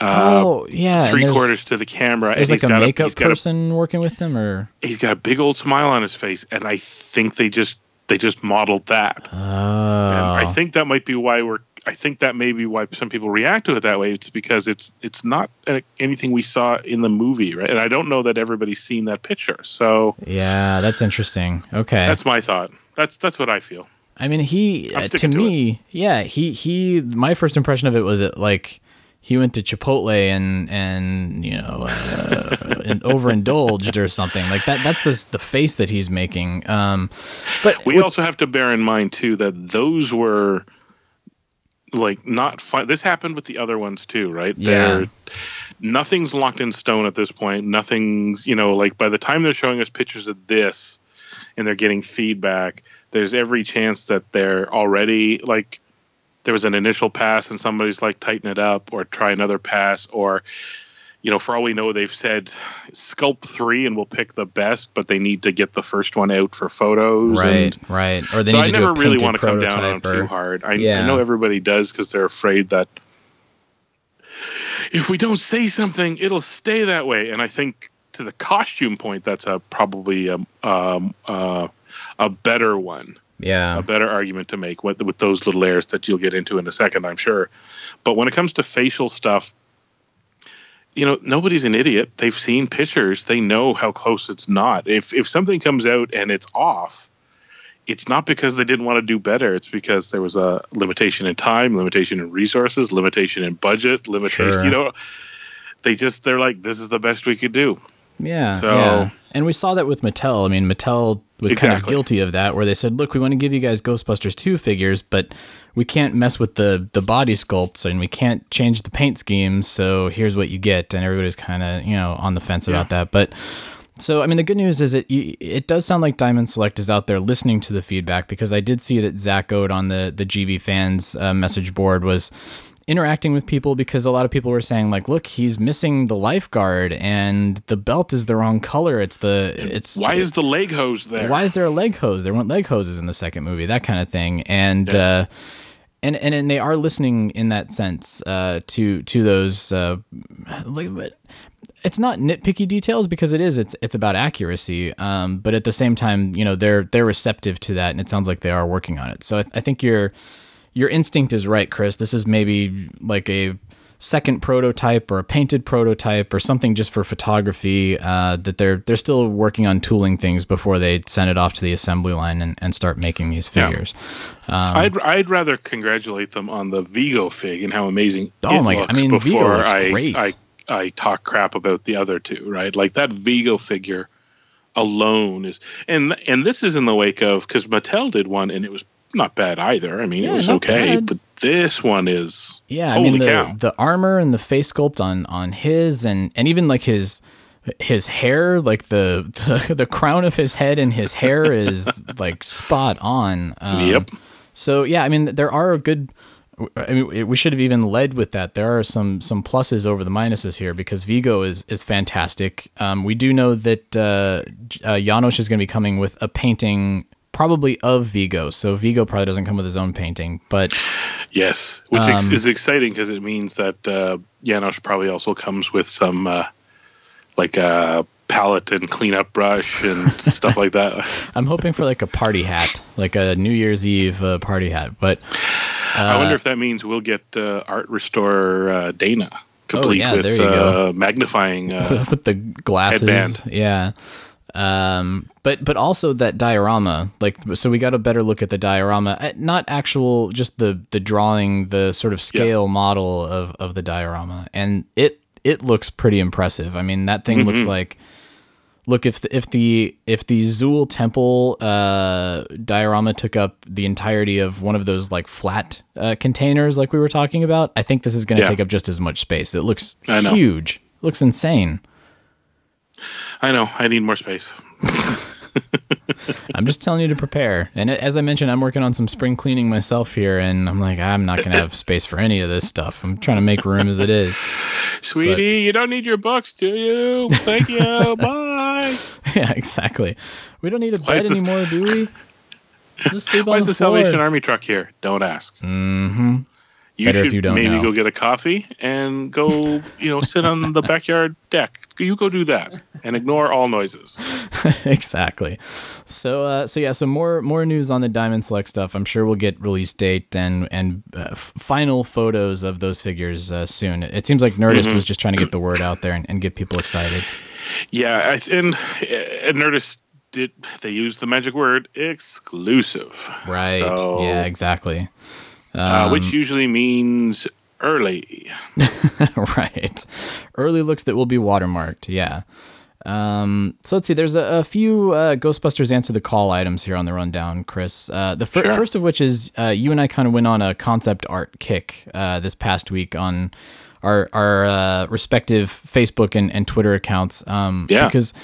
Uh, oh yeah, three quarters to the camera. There's like a makeup a person working with them, or he's got a big old smile on his face, and I think they just they just modeled that. oh, And I think that might be why we're. I think that may be why some people react to it that way. It's because it's it's not anything we saw in the movie, right? And I don't know that everybody's seen that picture. So yeah, that's interesting. Okay, that's my thought. That's that's what I feel. I mean, he uh, to to me, yeah, he he. My first impression of it was it like he went to Chipotle and and you know uh, and overindulged or something like that. That's the the face that he's making. Um, but We also have to bear in mind too that those were like not fun. This happened with the other ones too, right? Yeah. They're, nothing's locked in stone at this point. Nothing's you know like by the time they're showing us pictures of this and they're getting feedback, there's every chance that they're already like there was an initial pass and somebody's like tighten it up or try another pass or you know for all we know they've said sculpt three and we'll pick the best but they need to get the first one out for photos right, and right, or they so need I never really want to come down on them too hard. I, Yeah. I know everybody does because they're afraid that if we don't say something, it'll stay that way. And I think to the costume point, that's a probably a um, uh, a better one, Yeah, a better argument to make with with those little layers that you'll get into in a second, I'm sure. But when it comes to facial stuff. You know, nobody's an idiot. They've seen pictures. They know how close it's not. If if something comes out and it's off, it's not because they didn't want to do better. It's because there was a limitation in time, limitation in resources, limitation in budget, limitation. Sure. You know, they just they're like, this is the best we could do. Yeah. So- yeah. And we saw that with Mattel. I mean, Mattel was kind of guilty of that, where they said, "Look, we want to give you guys Ghostbusters two figures, but we can't mess with the the body sculpts, and we can't change the paint schemes. So here's what you get." And everybody's kind of you know on the fence about that, but. So, I mean, the good news is it it does sound like Diamond Select is out there listening to the feedback because I did see that Zach Oat on the the GB fans uh, message board was interacting with people because a lot of people were saying like, look, he's missing the lifeguard and the belt is the wrong color. It's the it's Why is the leg hose there? why is there a leg hose? There weren't leg hoses in the second movie, that kind of thing. And uh, and, and and they are listening in that sense uh, to to those uh, like but it's not nitpicky details because it is it's it's about accuracy um, but at the same time you know they're they're receptive to that and it sounds like they are working on it so I, I think your your instinct is right chris this is maybe like a second prototype or a painted prototype or something just for photography uh, that they're they're still working on tooling things before they send it off to the assembly line and, and start making these Yeah. figures um, I'd I'd rather congratulate them on the Vigo fig and how amazing Oh it my God. I looks mean, before looks I. I I talk crap about the other two, right? Like that Vigo figure alone is and and this is in the wake of because Mattel did one and it was not bad either. I mean, Yeah, it was okay, bad. but this one is Yeah, I mean the cow. the armor and the face sculpt on on his and and even like his his hair, like the the, the crown of his head and his hair is like spot on. Um, Yep. So yeah, I mean there are good I mean, we should have even led with that. There are some some pluses over the minuses here because Vigo is is fantastic. Um, we do know that uh, uh, Janosz is going to be coming with a painting probably of Vigo. So Vigo probably doesn't come with his own painting, but yes, which ex- Um, is exciting because it means that uh, Janosz probably also comes with some uh, like a palette and cleanup brush and stuff like that. I'm hoping for like a party hat, like a New Year's Eve uh, party hat. But I uh, wonder if that means we'll get uh, art restorer uh, Dana complete Oh, yeah, with there you go. uh, magnifying. Uh, with the glasses. headband. Yeah. Um, but but also that diorama, like so we got a better look at the diorama, Uh, not actual, just the the drawing, the sort of scale model of of the diorama, and it it looks pretty impressive. I mean, that thing looks Mhm. like. Look if the, if the if the Zuul temple uh, diorama took up the entirety of one of those like flat uh, containers like we were talking about, I think this is going to Yeah. take up just as much space. It looks huge. looks insane. I know. I need more space. I'm just telling you to prepare. And as I mentioned, I'm working on some spring cleaning myself here, and I'm like, I'm not gonna have space for any of this stuff. I'm trying to make room as it is. Sweetie, you don't need your books, do you? Thank you. Bye. yeah, exactly. We don't need a Why bed this- anymore, do we? Just sleep Why on is the the Salvation. Army truck here? Don't ask. Mm-hmm. You Better should if you don't maybe know. go get a coffee and go, you know, sit on the backyard deck. You go do that and ignore all noises. exactly. So, uh, so yeah, so more more news on the Diamond Select stuff. I'm sure we'll get release date and and uh, f- final photos of those figures uh, soon. It seems like Nerdist Mhm. was just trying to get the word out there and, and get people excited. Yeah, I, and, and Nerdist did they used the magic word exclusive, Right. So, yeah, exactly. Uh, Um, which usually means early. right. Early looks that will be watermarked. Yeah. Um, so let's see. There's a, a few uh, Ghostbusters answer the call items here on the rundown, Chris. Uh, the fir- Sure. first of which is uh, you and I kind of went on a concept art kick uh, this past week on our our uh, respective Facebook and, and Twitter accounts. Um, Yeah. Because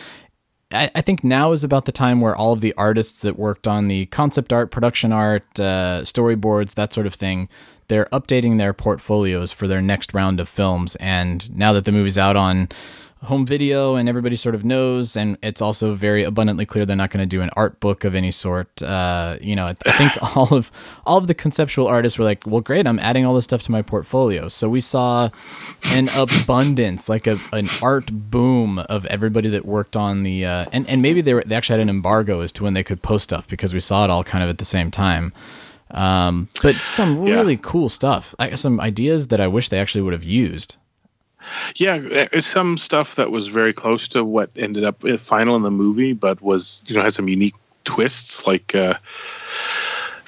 I, I think now is about the time where all of the artists that worked on the concept art, production art, uh, storyboards, that sort of thing, they're updating their portfolios for their next round of films. And now that the movie's out on home video and everybody sort of knows, and it's also very abundantly clear they're not going to do an art book of any sort. Uh, you know, I, I think all of all of the conceptual artists were like, "Well, great, I'm adding all this stuff to my portfolio." So we saw an abundance, like a an art boom of everybody that worked on the, uh, and and maybe they were they actually had an embargo as to when they could post stuff because we saw it all kind of at the same time. Um, but some Yeah. really cool stuff. I, some ideas that I wish they actually would have used. Yeah, it's some stuff that was very close to what ended up uh, final in the movie, but was you know had some unique twists. Like uh,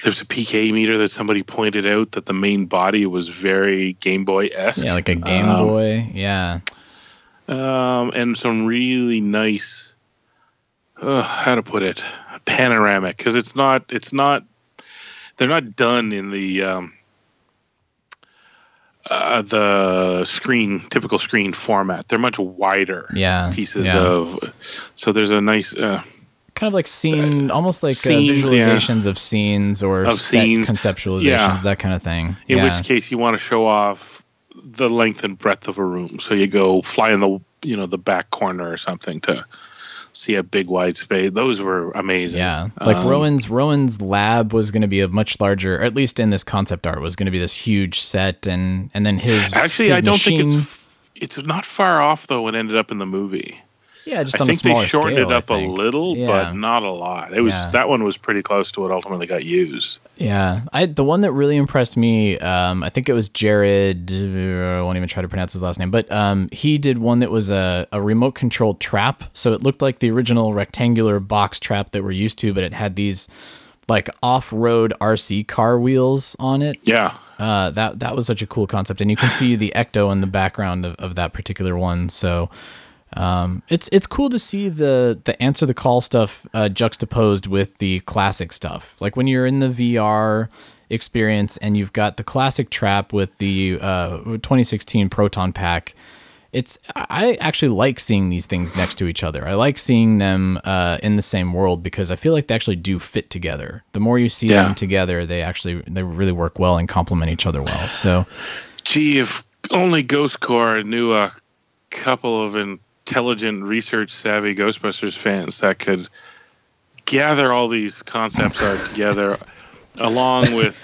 there's a PK meter that somebody pointed out that the main body was very Game Boy esque. Yeah, like a Game Um, Boy. Yeah. um, and some really nice. Uh, how to put it? Panoramic, because it's not. It's not. They're not done in the. Um, uh, the screen typical screen format they're much wider Yeah, pieces yeah. of so there's a nice uh, Kind of like scene, almost like scenes, uh, yeah. visualizations of scenes or Of set scenes. conceptualizations, Yeah. that kind of thing. in yeah. which case you want to show off the length and breadth of a room so you go fly in the you know the back corner or something to see a big wide space. Those were amazing. Yeah, like Um, Rowan's Rowan's lab was going to be a much larger, or at least in this concept art, was going to be this huge set, and and then his actually his i don't think it's it's not far off though What ended up in the movie yeah, just I on think they shortened scale, it up a little, Yeah. but not a lot. It was Yeah. that one was pretty close to what ultimately got used. Yeah, I the one that really impressed me, um, I think it was Jared. uh, I won't even try to pronounce his last name, but um, he did one that was a, a remote controlled trap. So it looked like the original rectangular box trap that we're used to, but it had these like off road RC car wheels on it. Yeah, Uh, that that was such a cool concept, and you can see the ecto in the background of, of that particular one. So um, it's it's cool to see the the answer the call stuff uh, juxtaposed with the classic stuff. Like when you're in the VR experience and you've got the classic trap with the uh, 2016 Proton Pack, it's I actually like seeing these things next to each other. I like seeing them uh, in the same world because I feel like they actually do fit together. The more you see Yeah. them together, they actually they really work well and complement each other well. So Gee, if only Ghost Corps knew a couple of intelligent, research savvy Ghostbusters fans that could gather all these concepts art together, along with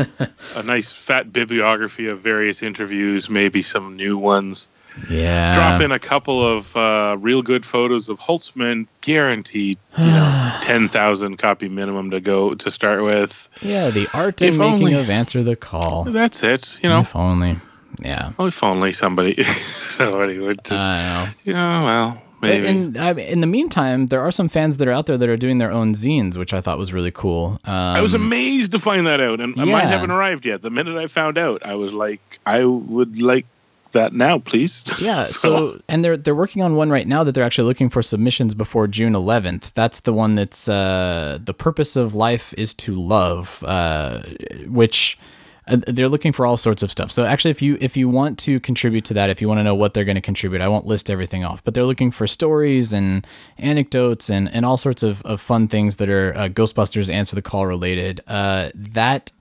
a nice fat bibliography of various interviews, maybe some new ones. yeah, Drop in a couple of uh, real good photos of Holtzman, guaranteed, you know, ten thousand copy minimum to go to start with. yeah, the art and If making only- of answer the call. That's it, you know. If only, yeah. Well, if only somebody, somebody would just, I know. yeah, well, But maybe. in, I in the meantime, there are some fans that are out there that are doing their own zines, which I thought was really cool. Um, I was amazed to find that out, and mine yeah. haven't arrived yet. The minute I found out, I was like, I would like that now, please. Yeah, so and they're they're working on one right now that they're actually looking for submissions before June 11th. That's the one that's uh, the purpose of life is to love, uh, which they're looking for all sorts of stuff. So actually, if you if you want to contribute to that, if you want to know what they're going to contribute, I won't list everything off, but they're looking for stories and anecdotes and and all sorts of, of fun things that are uh, Ghostbusters Answer the Call related. Uh, that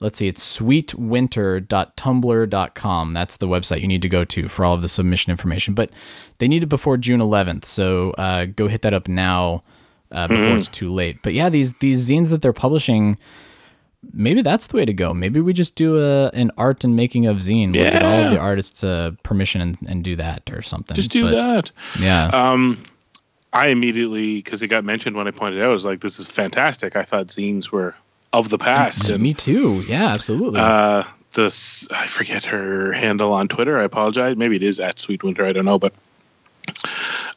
let's see, it's sweetwinter.tumblr.com. That's the website you need to go to for all of the submission information. But they need it before June 11th, so uh, go hit that up now uh, before Mhm. it's too late. But yeah, these these zines that they're publishing, maybe that's the way to go. Maybe we just do a an art and making of zine. We'll get all of the artists uh, permission and, and do that or something. just do But, that. Yeah. Um, I immediately, because it got mentioned when I pointed out, I was like, "This is fantastic." I thought zines were of the past. and, Me too. Yeah, absolutely. Uh, this I forget her handle on Twitter. I apologize. Maybe it is at Sweet Winter. I don't know, but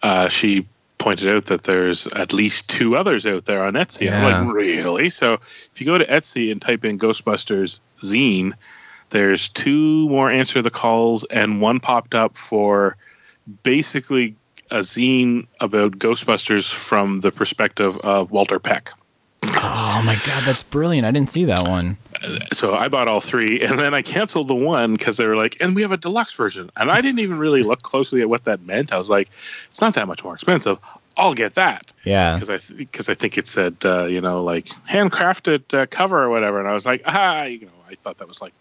uh, she pointed out that there's at least two others out there on Etsy. I'm like, really? So if you go to Etsy and type in Ghostbusters zine, there's two more answer the calls, and one popped up for basically a zine about Ghostbusters from the perspective of Walter Peck. Oh my god, that's brilliant. I didn't see that one. so I bought all three, and then I canceled the one because they were like, "And we have a deluxe version." And I didn't even really look closely at what that meant. I was like, "It's not that much more expensive. I'll get that." Yeah. Because I because I think it said uh, you know like handcrafted uh, cover or whatever, and I was like, ah, you know, I thought that was like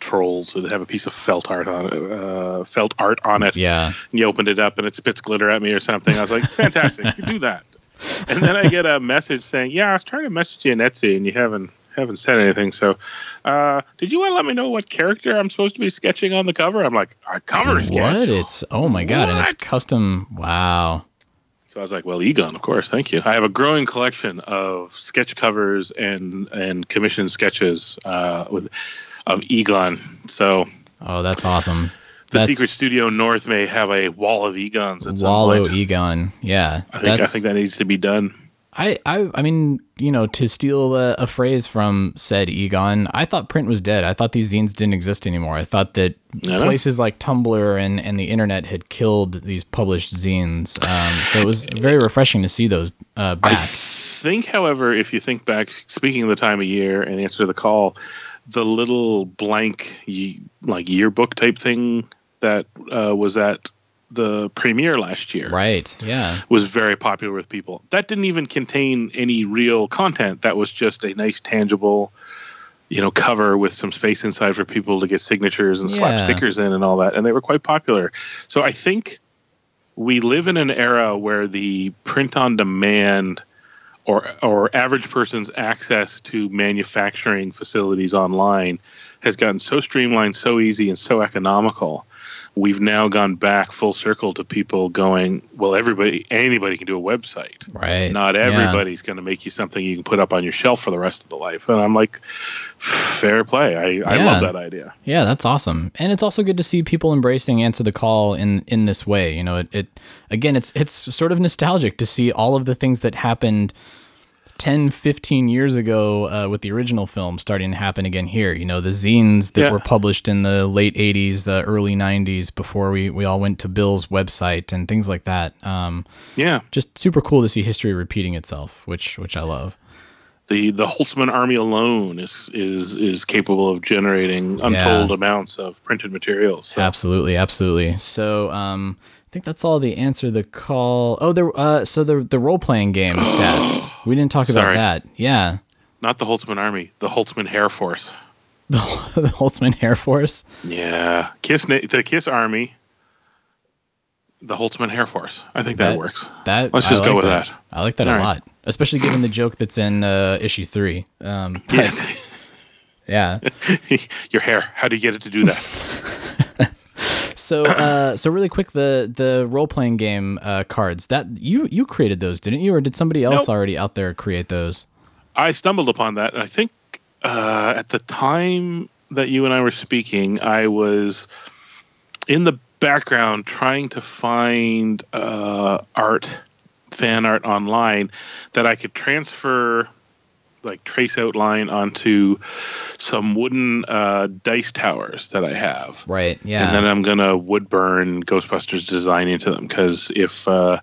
trolls would have a piece of felt art on it, uh, felt art on it. Yeah. And you opened it up and it spits glitter at me or something. I was like, fantastic, you do that. And then I get a message saying, yeah, I was trying to message you in Etsy and you haven't haven't said anything. So, uh, did you want to let me know what character I'm supposed to be sketching on the cover? I'm like, a cover sketch. What? It's oh my god, and it's custom. Wow. So I was like, well, Egon, of course, thank you. I have a growing collection of sketch covers and and commissioned sketches uh, with of Egon. So Oh, that's awesome. The That's Secret Studio North may have a wall of Egons at some Wallow point. Egon. Yeah. I think I think that needs to be done. I, I, I mean, you know, to steal a, a phrase from said Egon, I thought print was dead. I thought these zines didn't exist anymore. I thought that Yeah. places like Tumblr and, and the internet had killed these published zines. Um, so it was very refreshing to see those uh, I think, however, if you think back, speaking of the time of year and answer the call, the little blank like yearbook type thing that uh, was at the premiere last year Right. Yeah. was very popular with people. That didn't even contain any real content. That was just a nice, tangible, you know, cover with some space inside for people to get signatures and slap Yeah. stickers in and all that. And they were quite popular. So I think we live in an era where the print on demand or or average person's access to manufacturing facilities online has gotten so streamlined, so easy, and so economical. We've now gone back full circle to people going, well, everybody, anybody can do a website. Right. Not Yeah. everybody's going to make you something you can put up on your shelf for the rest of the life. And I'm like, fair play. I, I love that idea. Yeah, that's awesome. And it's also good to see people embracing answer the call in in this way. You know, it, it again it's it's sort of nostalgic to see all of the things that happened 10, 15 years ago uh, with the original film starting to happen again here. You know, the zines that Yeah. were published in the late 80s, uh, early 90s before we, we all went to Bill's website and things like that. Um, Yeah. just super cool to see history repeating itself, which which I love. the the Holtzman army alone is is is capable of generating untold Yeah. amounts of printed materials. So, Absolutely, absolutely. So, um, think that's all the answer the call. Oh, there. Uh, so the the role playing game stats. We didn't talk about Sorry. that. Yeah, not the Holtzman army, the Holtzman Air Force. the, the Holtzman Air Force. Yeah, Kiss Na- the Kiss Army, the Holtzman Air Force. I think that, works. That Let's I just go like with that. I like that All a right. lot, especially given the joke that's in uh, issue three. Um, Yes, Yeah. your hair. How do you get it to do that? So, uh, so really quick, the the role playing game uh, cards that you you created those, didn't you, or did somebody else Nope. already out there create those? I stumbled upon that, and I think uh, at the time that you and I were speaking, I was in the background trying to find uh, art, fan art online that I could transfer, like trace outline onto some wooden uh, dice towers that I have. Right. Yeah. And then I'm gonna wood burn Ghostbusters design into them because if uh,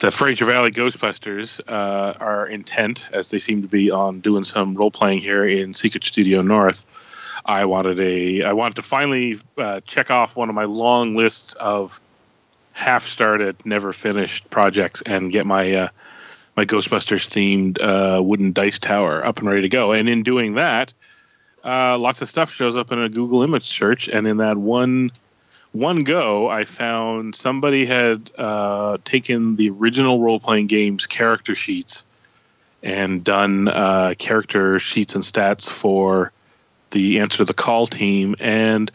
the Fraser Valley Ghostbusters uh, are intent, as they seem to be, on doing some role playing here in Secret Studio North, I wanted a I wanted to finally uh, check off one of my long lists of half started, never finished projects and get my uh, my Ghostbusters themed uh, wooden dice tower up and ready to go. And in doing that, uh, lots of stuff shows up in a Google image search, and in that one one go, I found somebody had uh, taken the original role playing games character sheets and done uh, character sheets and stats for the Answer the Call team and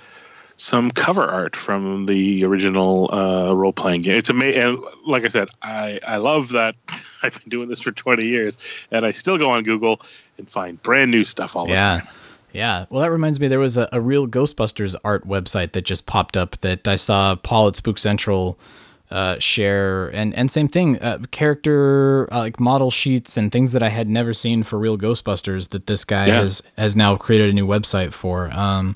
some cover art from the original uh, role playing game. It's amazing. And like I said, I, I love that I've been doing this for 20 years and I still go on Google and find brand new stuff all the yeah. time. Yeah. Well, that reminds me, there was a, a real Ghostbusters art website that just popped up that I saw Paul at Spook Central uh, share, and and same thing, uh, character uh, like model sheets and things that I had never seen for real Ghostbusters that this guy Yeah. has has now created a new website for. Um,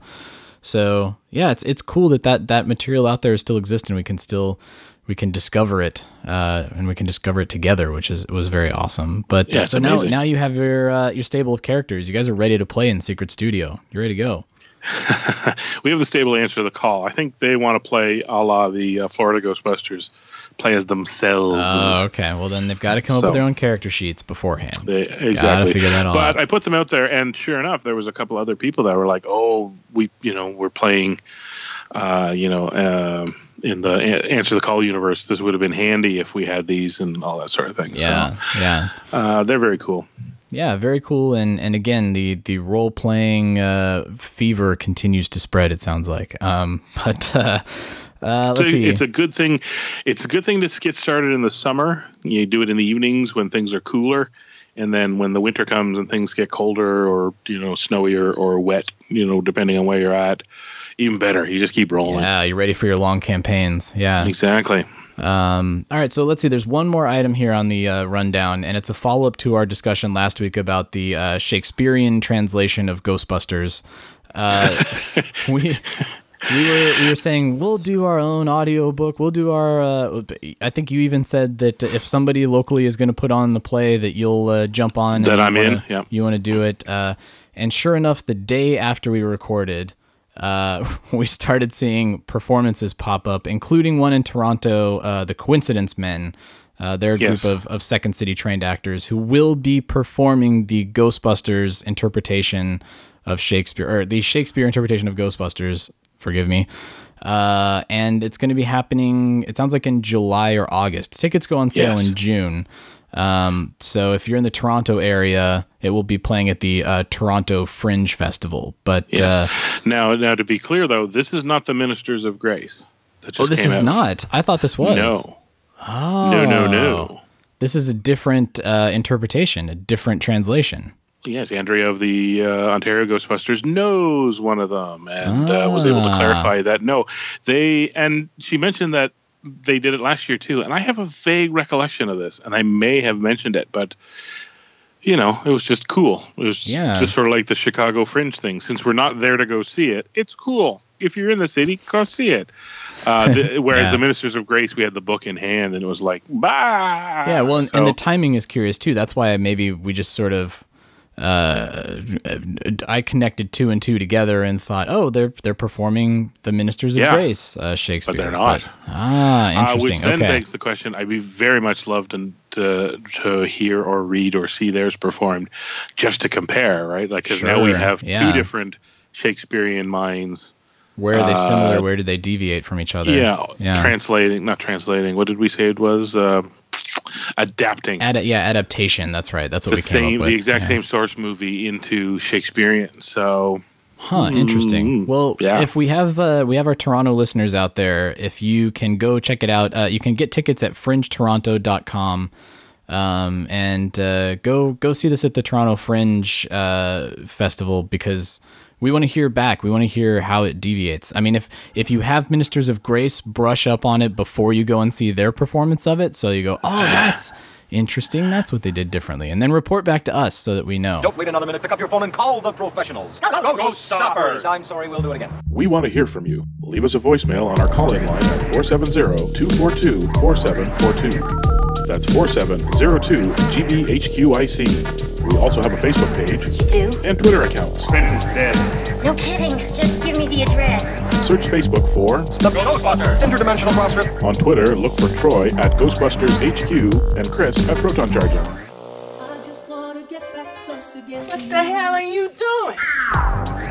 so yeah, it's it's cool that that that material out there is still exists and we can still we can discover it uh, and we can discover it together, which is was very awesome. But Yeah, uh, so now amazing. now you have your uh, your stable of characters. You guys are ready to play in Secret Studio. You're ready to go. we have the stable answer to the call. I think they want to play a la the uh, Florida Ghostbusters, play as themselves. Oh, okay. Well, then they've got to come up with their own character sheets beforehand. They, exactly. figure that all but out. I put them out there, and sure enough, there was a couple other people that were like, "Oh, we, you know, we're playing, uh, you know, um in the Answer the Call universe. This would have been handy if we had these and all that sort of thing." Yeah, yeah. Uh, they're very cool. Yeah, very cool. And and again, the the role playing uh, fever continues to spread. It sounds like. Um, but uh, uh, It's let's a, see. it's a good thing. It's a good thing to get started in the summer. You do it in the evenings when things are cooler, and then when the winter comes and things get colder or you know snowy or, or wet, you know, depending on where you're at, even better. You just keep rolling. yeah, you're ready for your long campaigns. Yeah. Exactly. Um, all right, so let's see. There's one more item here on the uh, rundown, and it's a follow up to our discussion last week about the uh, Shakespearean translation of Ghostbusters. Uh, we we were we were saying we'll do our own audiobook. We'll do our. Uh, I think you even said that if somebody locally is going to put on the play, that you'll uh, jump on. That I'm in, wanna- yep. You want to do it, uh, and sure enough, the day after we recorded uh, we started seeing performances pop up, including one in Toronto, uh, the Coincidence Men. Uh, they're a Yes. group of, of Second City trained actors who will be performing the Ghostbusters interpretation of Shakespeare, or the Shakespeare interpretation of Ghostbusters, forgive me. Uh, and it's going to be happening, it sounds like in July or August. Tickets go on sale Yes. in June. Um, so if you're in the Toronto area, it will be playing at the uh, Toronto Fringe Festival. But uh, now, now to be clear though, this is not the Ministers of Grace. That oh, this is out. not. I thought this was. No. Oh. No, no, no. This is a different uh, interpretation, a different translation. Yes, Andrea of the uh, Ontario Ghostbusters knows one of them and uh, was able to Ah. clarify that no, they and she mentioned that they did it last year too. And I have a vague recollection of this, and I may have mentioned it, but you know, it was just cool. It was Yeah. just sort of like the Chicago Fringe thing. Since we're not there to go see it, it's cool. If you're in the city, go see it. Uh, the, whereas Yeah. the Ministers of Grace, we had the book in hand, and it was like, bah. yeah, well, and, and the timing is curious too. That's why maybe we just sort of uh, I connected two and two together and thought, oh, they're they're performing the Ministers of Yeah. Grace uh, Shakespeare, But they're not. ah, Uh, interesting. which then okay. begs the question: I'd be very much loved to, to to hear or read or see theirs performed, just to compare, right? Like because now we have yeah. two different Shakespearean minds. Where are they uh, similar? Where do they deviate from each other? Yeah, yeah. translating, not translating. What did we say it was? Adapting Ad- yeah, adaptation. That's right. That's what the we came same, up with. the exact Yeah. same source movie into Shakespearean. So, Huh, interesting. Mm, Well, yeah. if we have uh, we have our Toronto listeners out there, if you can go check it out, uh, you can get tickets at fringetoronto.com um, and uh, go go see this at the Toronto Fringe uh, Festival because we want to hear back. We want to hear how it deviates. I mean, if if you have Ministers of Grace, brush up on it before you go and see their performance of it, so you go, oh, that's interesting. That's what they did differently, and then report back to us so that we know. Don't wait another minute. Pick up your phone and call the professionals. Go, go, go, stoppers! I'm sorry, we'll do it again. We want to hear from you. Leave us a voicemail on our call-in line at 470-242-4742. That's 4702-GBHQIC. We also have a Facebook page You do? and Twitter accounts. Spence is dead. No kidding. Just give me the address. Search Facebook for The Ghostbusters! Interdimensional Crossrip. On Twitter, look for Troy at Ghostbusters HQ and Chris at Proton Charger. What the hell are you doing?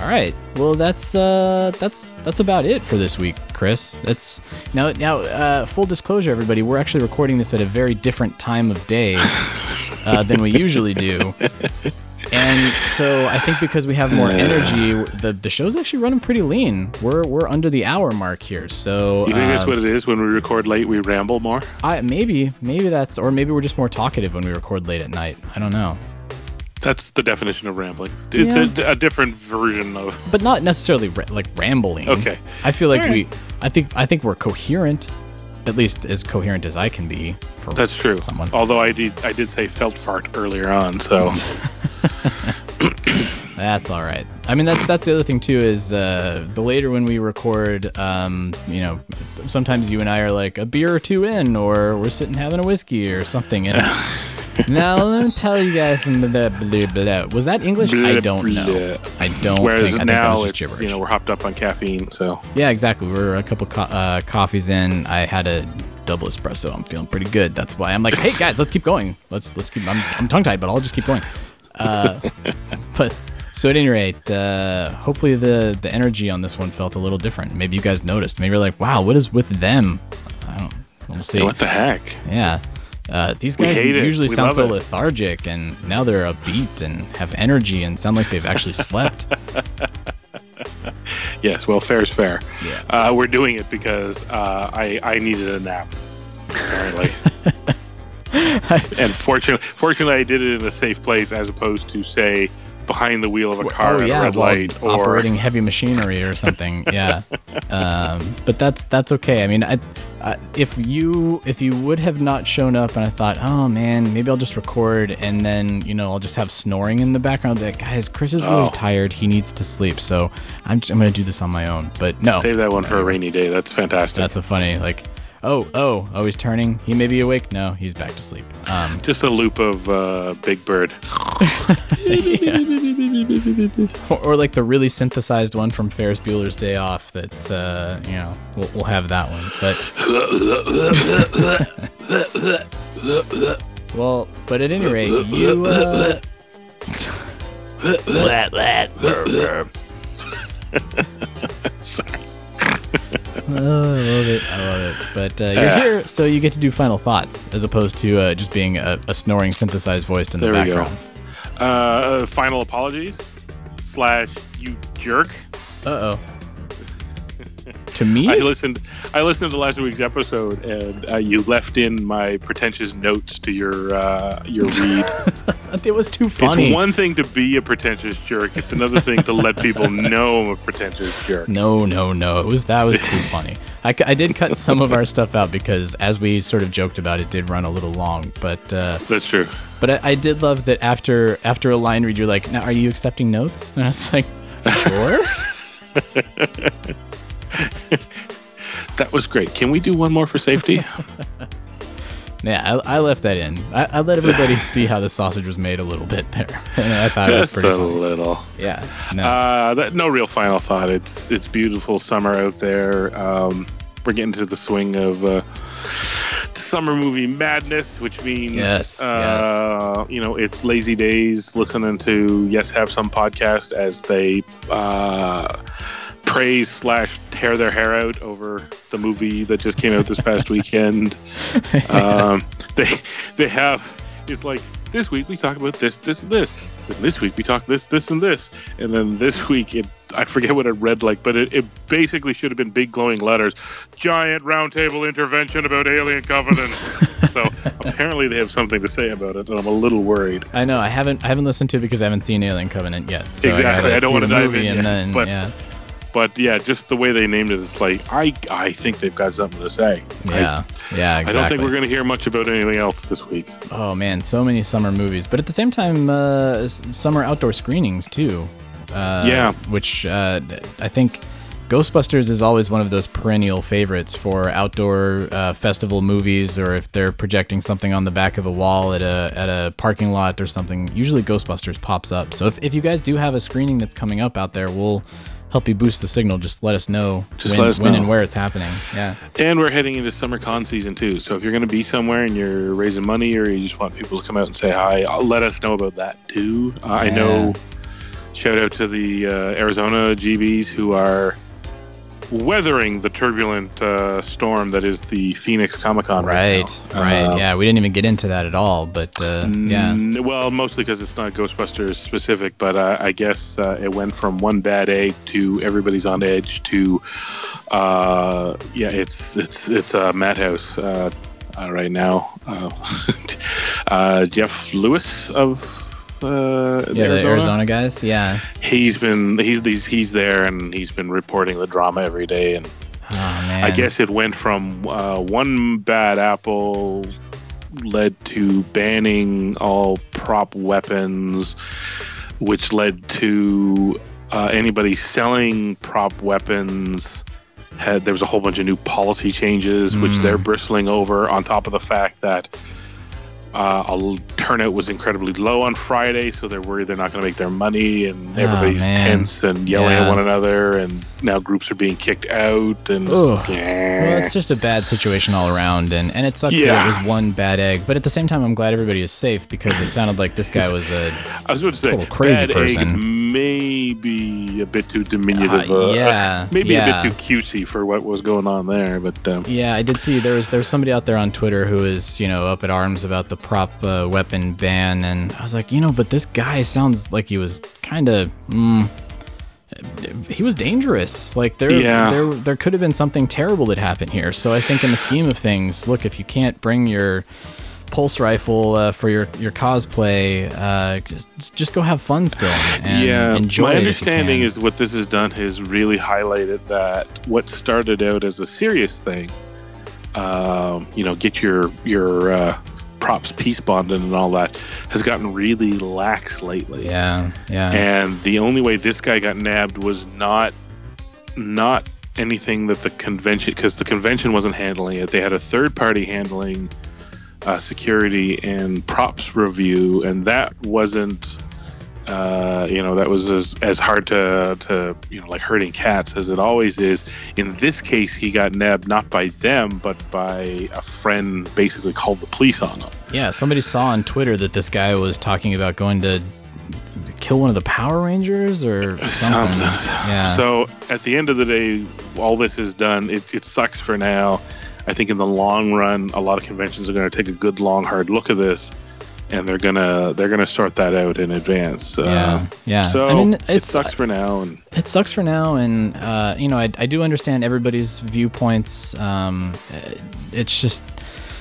All right. Well, that's uh, that's that's about it for this week, Chris. That's now now uh, full disclosure, everybody. We're actually recording this at a very different time of day uh, than we usually do, and so I think because we have more energy, the the show's actually running pretty lean. We're we're under the hour mark here, so you think that's um, what it is? When we record late, we ramble more. I maybe maybe that's or maybe we're just more talkative when we record late at night. I don't know. That's the definition of rambling. It's Yeah. a, a different version of. but not necessarily ra- like rambling. Okay. I feel like All we. I think, I think we're coherent, at least as coherent as I can be. For That's true. Someone. Although I did, I did say felt fart earlier on. So That's all right. I mean, that's that's the other thing too is uh, the later when we record, um, you know, sometimes you and I are like a beer or two in, or we're sitting having a whiskey or something. And now let me tell you guys from the blah, blah, blah. was that English? I don't know. blah. I don't. Whereas think, I think now it's gibberish. you know we're hopped up on caffeine. So Yeah, exactly. We're a couple co- uh, coffees in. I had a double espresso. I'm feeling pretty good. That's why I'm like, hey guys, let's keep going. Let's let's keep. I'm, I'm tongue tied, but I'll just keep going. Uh, but so at any rate, uh, hopefully the the energy on this one felt a little different. Maybe you guys noticed. Maybe you're like, wow, what is with them? I don't. We'll see. what the heck? Yeah. Uh, these guys usually sound so it. lethargic, and now they're upbeat and have energy and sound like they've actually slept. Yes, well, fair is fair. Yeah. Uh, we're doing it because uh, I I needed a nap. Apparently. and fortunately, fortunately, I did it in a safe place as opposed to say behind the wheel of a car oh at yeah, a red light or operating heavy machinery or something. yeah, um, but that's that's okay. I mean, I, If you if you would have not shown up and I thought, oh man, maybe I'll just record and then you know I'll just have snoring in the background. Like, guys, Chris is really Oh. tired. He needs to sleep. So I'm just, I'm gonna do this on my own. But no, Save that one for a rainy day. That's fantastic. that's a funny like. Oh, oh, oh, he's turning. He may be awake. No, he's back to sleep. Um, Just a loop of uh, Big Bird. or, or like the really synthesized one from Ferris Bueller's Day Off. That's uh, you know, we'll, we'll have that one. But well, but at any rate, you. Uh, Oh, I love it. I love it. But uh, you're Yeah. here, so you get to do final thoughts as opposed to uh, just being a, a snoring synthesized voice in There the we go. background. Uh, final apologies slash you jerk. Uh oh. To me? I listened. I listened to last week's episode, and uh, you left in my pretentious notes to your uh, your read. it was too funny. It's one thing to be a pretentious jerk. It's another thing to let people know I'm a pretentious jerk. No, no, no. It was that was too funny. I, I did cut some of our stuff out because, as we sort of joked about, it did run a little long. But uh, that's true. But I, I did love that after after a line read, you're like, "Now, are you accepting notes?" And I was like, "Sure." that was great. Can we do one more for safety? Yeah, I, I, left that in. I, I, let everybody see how the sausage was made a little bit there. I thought just it was a funny. little. Yeah. No. Uh, that, no real final thought. It's it's beautiful summer out there. Um, we're getting to the swing of uh, summer movie madness, which means yes, uh, yes. you know it's lazy days listening to Yes Have Some podcast as they uh, praise slash tear their hair out over the movie that just came out this past weekend. yes. um, they they have it's like this week we talk about this, this, and this. Then this week we talk this, this, and this. And then this week it I forget what it read like, but it, it basically should have been big glowing letters. Giant roundtable intervention about Alien Covenant. so apparently they have something to say about it, and I'm a little worried. I know I haven't I haven't listened to it because I haven't seen Alien Covenant yet. So exactly. I, I don't want to dive in, yet, then but, yeah but yeah, just the way they named it, it's like I I think they've got something to say. Yeah, I, yeah, exactly. I don't think we're going to hear much about anything else this week. Oh man, so many summer movies, but at the same time, uh, summer outdoor screenings too. Uh, yeah, which uh, I think Ghostbusters is always one of those perennial favorites for outdoor uh, festival movies, or if they're projecting something on the back of a wall at a at a parking lot or something. Usually, Ghostbusters pops up. So if, if you guys do have a screening that's coming up out there, we'll help you boost the signal. Just let us know just when, let us when know. and where it's happening. Yeah. And we're heading into summer con season too. So if you're going to be somewhere and you're raising money or you just want people to come out and say hi, let us know about that too. Uh, I know. Shout out to the uh, Arizona GBs who are weathering the turbulent uh, storm that is the Phoenix Comic Con right, right, right. Uh, yeah, we didn't even get into that at all, but uh, yeah. N- well, mostly because it's not Ghostbusters specific, but uh, I guess uh, it went from one bad egg to everybody's on edge to, uh, yeah, it's it's it's a madhouse uh, right now. Jeff Lewis of uh, yeah, Arizona. the Arizona guys. Yeah, he's been he's, he's he's there and he's been reporting the drama every day. And oh, man. I guess it went from uh, one bad apple led to banning all prop weapons, which led to uh, anybody selling prop weapons. Had there was a whole bunch of new policy changes, mm. which they're bristling over. On top of the fact that uh, turnout was incredibly low on Friday, so they're worried they're not going to make their money, and everybody's oh, tense and yelling yeah. at one another, and now groups are being kicked out, and just, yeah. well, it's just a bad situation all around, and, and it sucks yeah. that it was one bad egg, but at the same time, I'm glad everybody is safe because it sounded like this guy was a I was about to say crazy bad person. Egg may be a bit too diminutive, uh, yeah, maybe yeah. a bit too cutesy for what was going on there, but um, yeah, I did see there was there was somebody out there on Twitter who is you know up at arms about the prop uh, weapon ban, and I was like, you know, but this guy sounds like he was kind of. Mm, he was dangerous. Like there, yeah. there, there could have been something terrible that happened here. So I think, in the scheme of things, look, if you can't bring your pulse rifle uh, for your your cosplay, uh, just just go have fun still. And yeah, my understanding is what this has done has really highlighted that what started out as a serious thing. Um, you know, get your your uh, props peace bonded and all that has gotten really lax lately. Yeah, yeah. And the only way this guy got nabbed was not not anything that the convention because the convention wasn't handling it. They had a third party handling uh, security and props review, and that wasn't. Uh, you know that was as, as hard to, to you know like herding cats as it always is. In this case, he got nabbed not by them but by a friend. Basically, called the police on him. Yeah, somebody saw on Twitter that this guy was talking about going to kill one of the Power Rangers or something. something. Yeah. So at the end of the day, all this is done. It, it sucks for now. I think in the long run, a lot of conventions are going to take a good, long, hard look at this, and they're gonna they're gonna sort that out in advance. Yeah, uh, yeah. So I mean, it sucks for now, and it sucks for now, and uh, you know, I, I do understand everybody's viewpoints. Um, it's just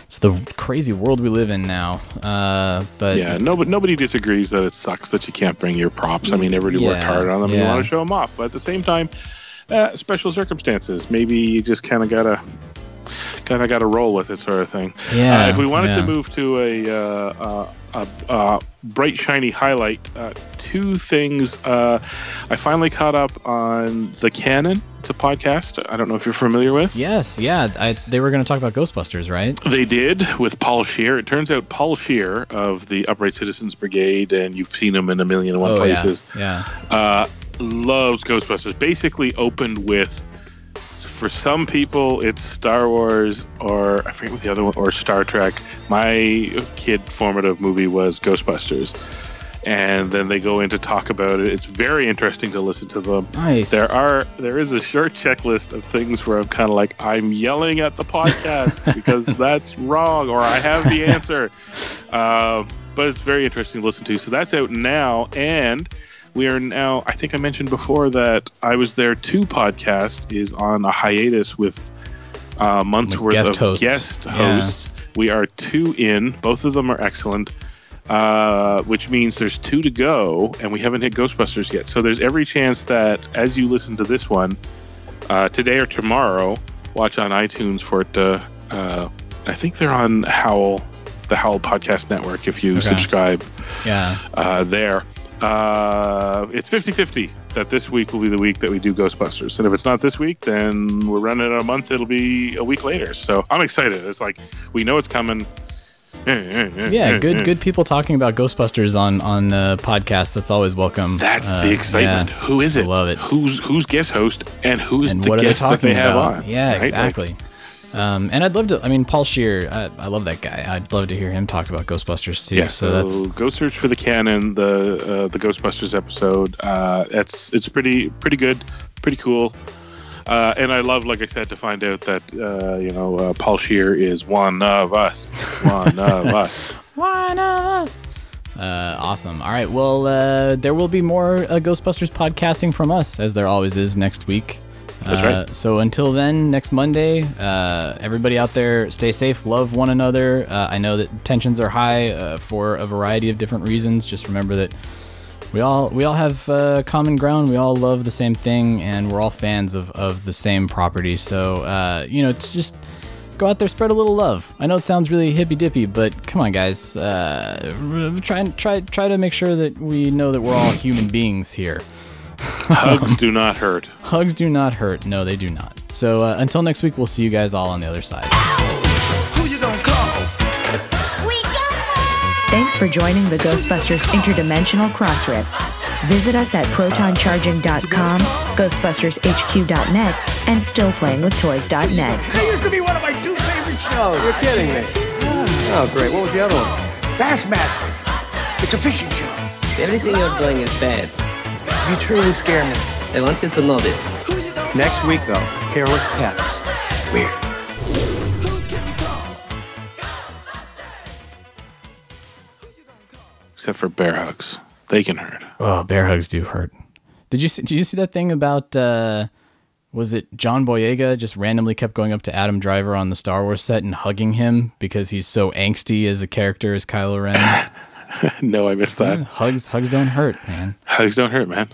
it's the crazy world we live in now. Uh, but yeah, nobody nobody disagrees that it sucks that you can't bring your props. I mean, everybody worked hard on them. and You want to show them off, but at the same time, uh, special circumstances. Maybe you just kind of gotta kind of gotta roll with it, sort of thing. Yeah, Uh, if we wanted to move to a, uh, uh, a, a bright, shiny highlight, uh, two things. Uh, I finally caught up on the Canon. It's a podcast. I don't know if you're familiar with. Yes, yeah. I, they were going to talk about Ghostbusters, right? They did with Paul Scheer. It turns out Paul Scheer of the Upright Citizens Brigade, and you've seen him in a million and one Oh, yeah, places, Yeah. uh, loves Ghostbusters. Basically, opened with. For some people, it's Star Wars or I forget what the other one or Star Trek. My kid formative movie was Ghostbusters, and then they go in to talk about it. It's very interesting to listen to them. Nice. There are there is a short checklist of things where I'm kind of like I'm yelling at the podcast because that's wrong or I have the answer. Uh, but it's very interesting to listen to. So that's out now, and we are now. I think I mentioned before that I was there. Too podcast is on a hiatus with uh, months worth guest of hosts. guest Yeah. hosts. We are two in. Both of them are excellent. Uh, which means there's two to go, and we haven't hit Ghostbusters yet. So there's every chance that as you listen to this one, uh, today or tomorrow, watch on iTunes for it to. Uh, I think they're on Howl, the Howl Podcast Network. If you Okay. subscribe Yeah. uh, there, uh, it's 50-50 that this week will be the week that we do Ghostbusters. And if it's not this week, then we're running a month. It'll be a week later. So I'm excited. It's like we know it's coming. Yeah, good good people talking about Ghostbusters on on the podcast. That's always welcome. That's Uh, the excitement. yeah. Who is it? I love it. Who's who's guest host and who is and the what are they guest that they have about? on? Yeah, right? Like, exactly. Um, and I'd love to. I mean, Paul Scheer. I, I love that guy. I'd love to hear him talk about Ghostbusters too. yeah, so, that's go search for the canon, the uh, the Ghostbusters episode. Uh, it's it's pretty pretty good, pretty cool. Uh, and I love, like I said, to find out that uh, you know uh, Paul Scheer is one of us, one of us. one of us. Uh, awesome. All right. Well, uh, there will be more uh, Ghostbusters podcasting from us, as there always is next week. That's Uh, right. So until then, next Monday, uh, everybody out there, stay safe, love one another. Uh, I know that tensions are high uh, for a variety of different reasons. Just remember that we all we all have uh, common ground. We all love the same thing, and we're all fans of, of the same property. So uh, you know, it's just go out there, spread a little love. I know it sounds really hippy dippy, but come on, guys, uh, try try try to make sure that we know that we're all human beings here. Hugs do not hurt. Hugs do not hurt. No, they do not. So uh, until next week, we'll see you guys all on the other side. Thanks for joining the Ghostbusters Interdimensional Crossrip. Visit us at protoncharging.com, ghostbustershq.net, and stillplayingwithtoys.net. That used to be one of my two favorite shows. You're kidding me. Oh, great. What was the other one? Bassmasters. It's a fishing show. Everything you're doing is bad. You truly scare me. I want you to know this. Next week, though, hairless pets. Weird. Except for bear hugs, they can hurt. Oh, bear hugs do hurt. Did you see, did you see that thing about uh, was it John Boyega just randomly kept going up to Adam Driver on the Star Wars set and hugging him because he's so angsty as a character as Kylo Ren? no, I missed that. hugs hugs don't hurt, man. Hugs don't hurt, man.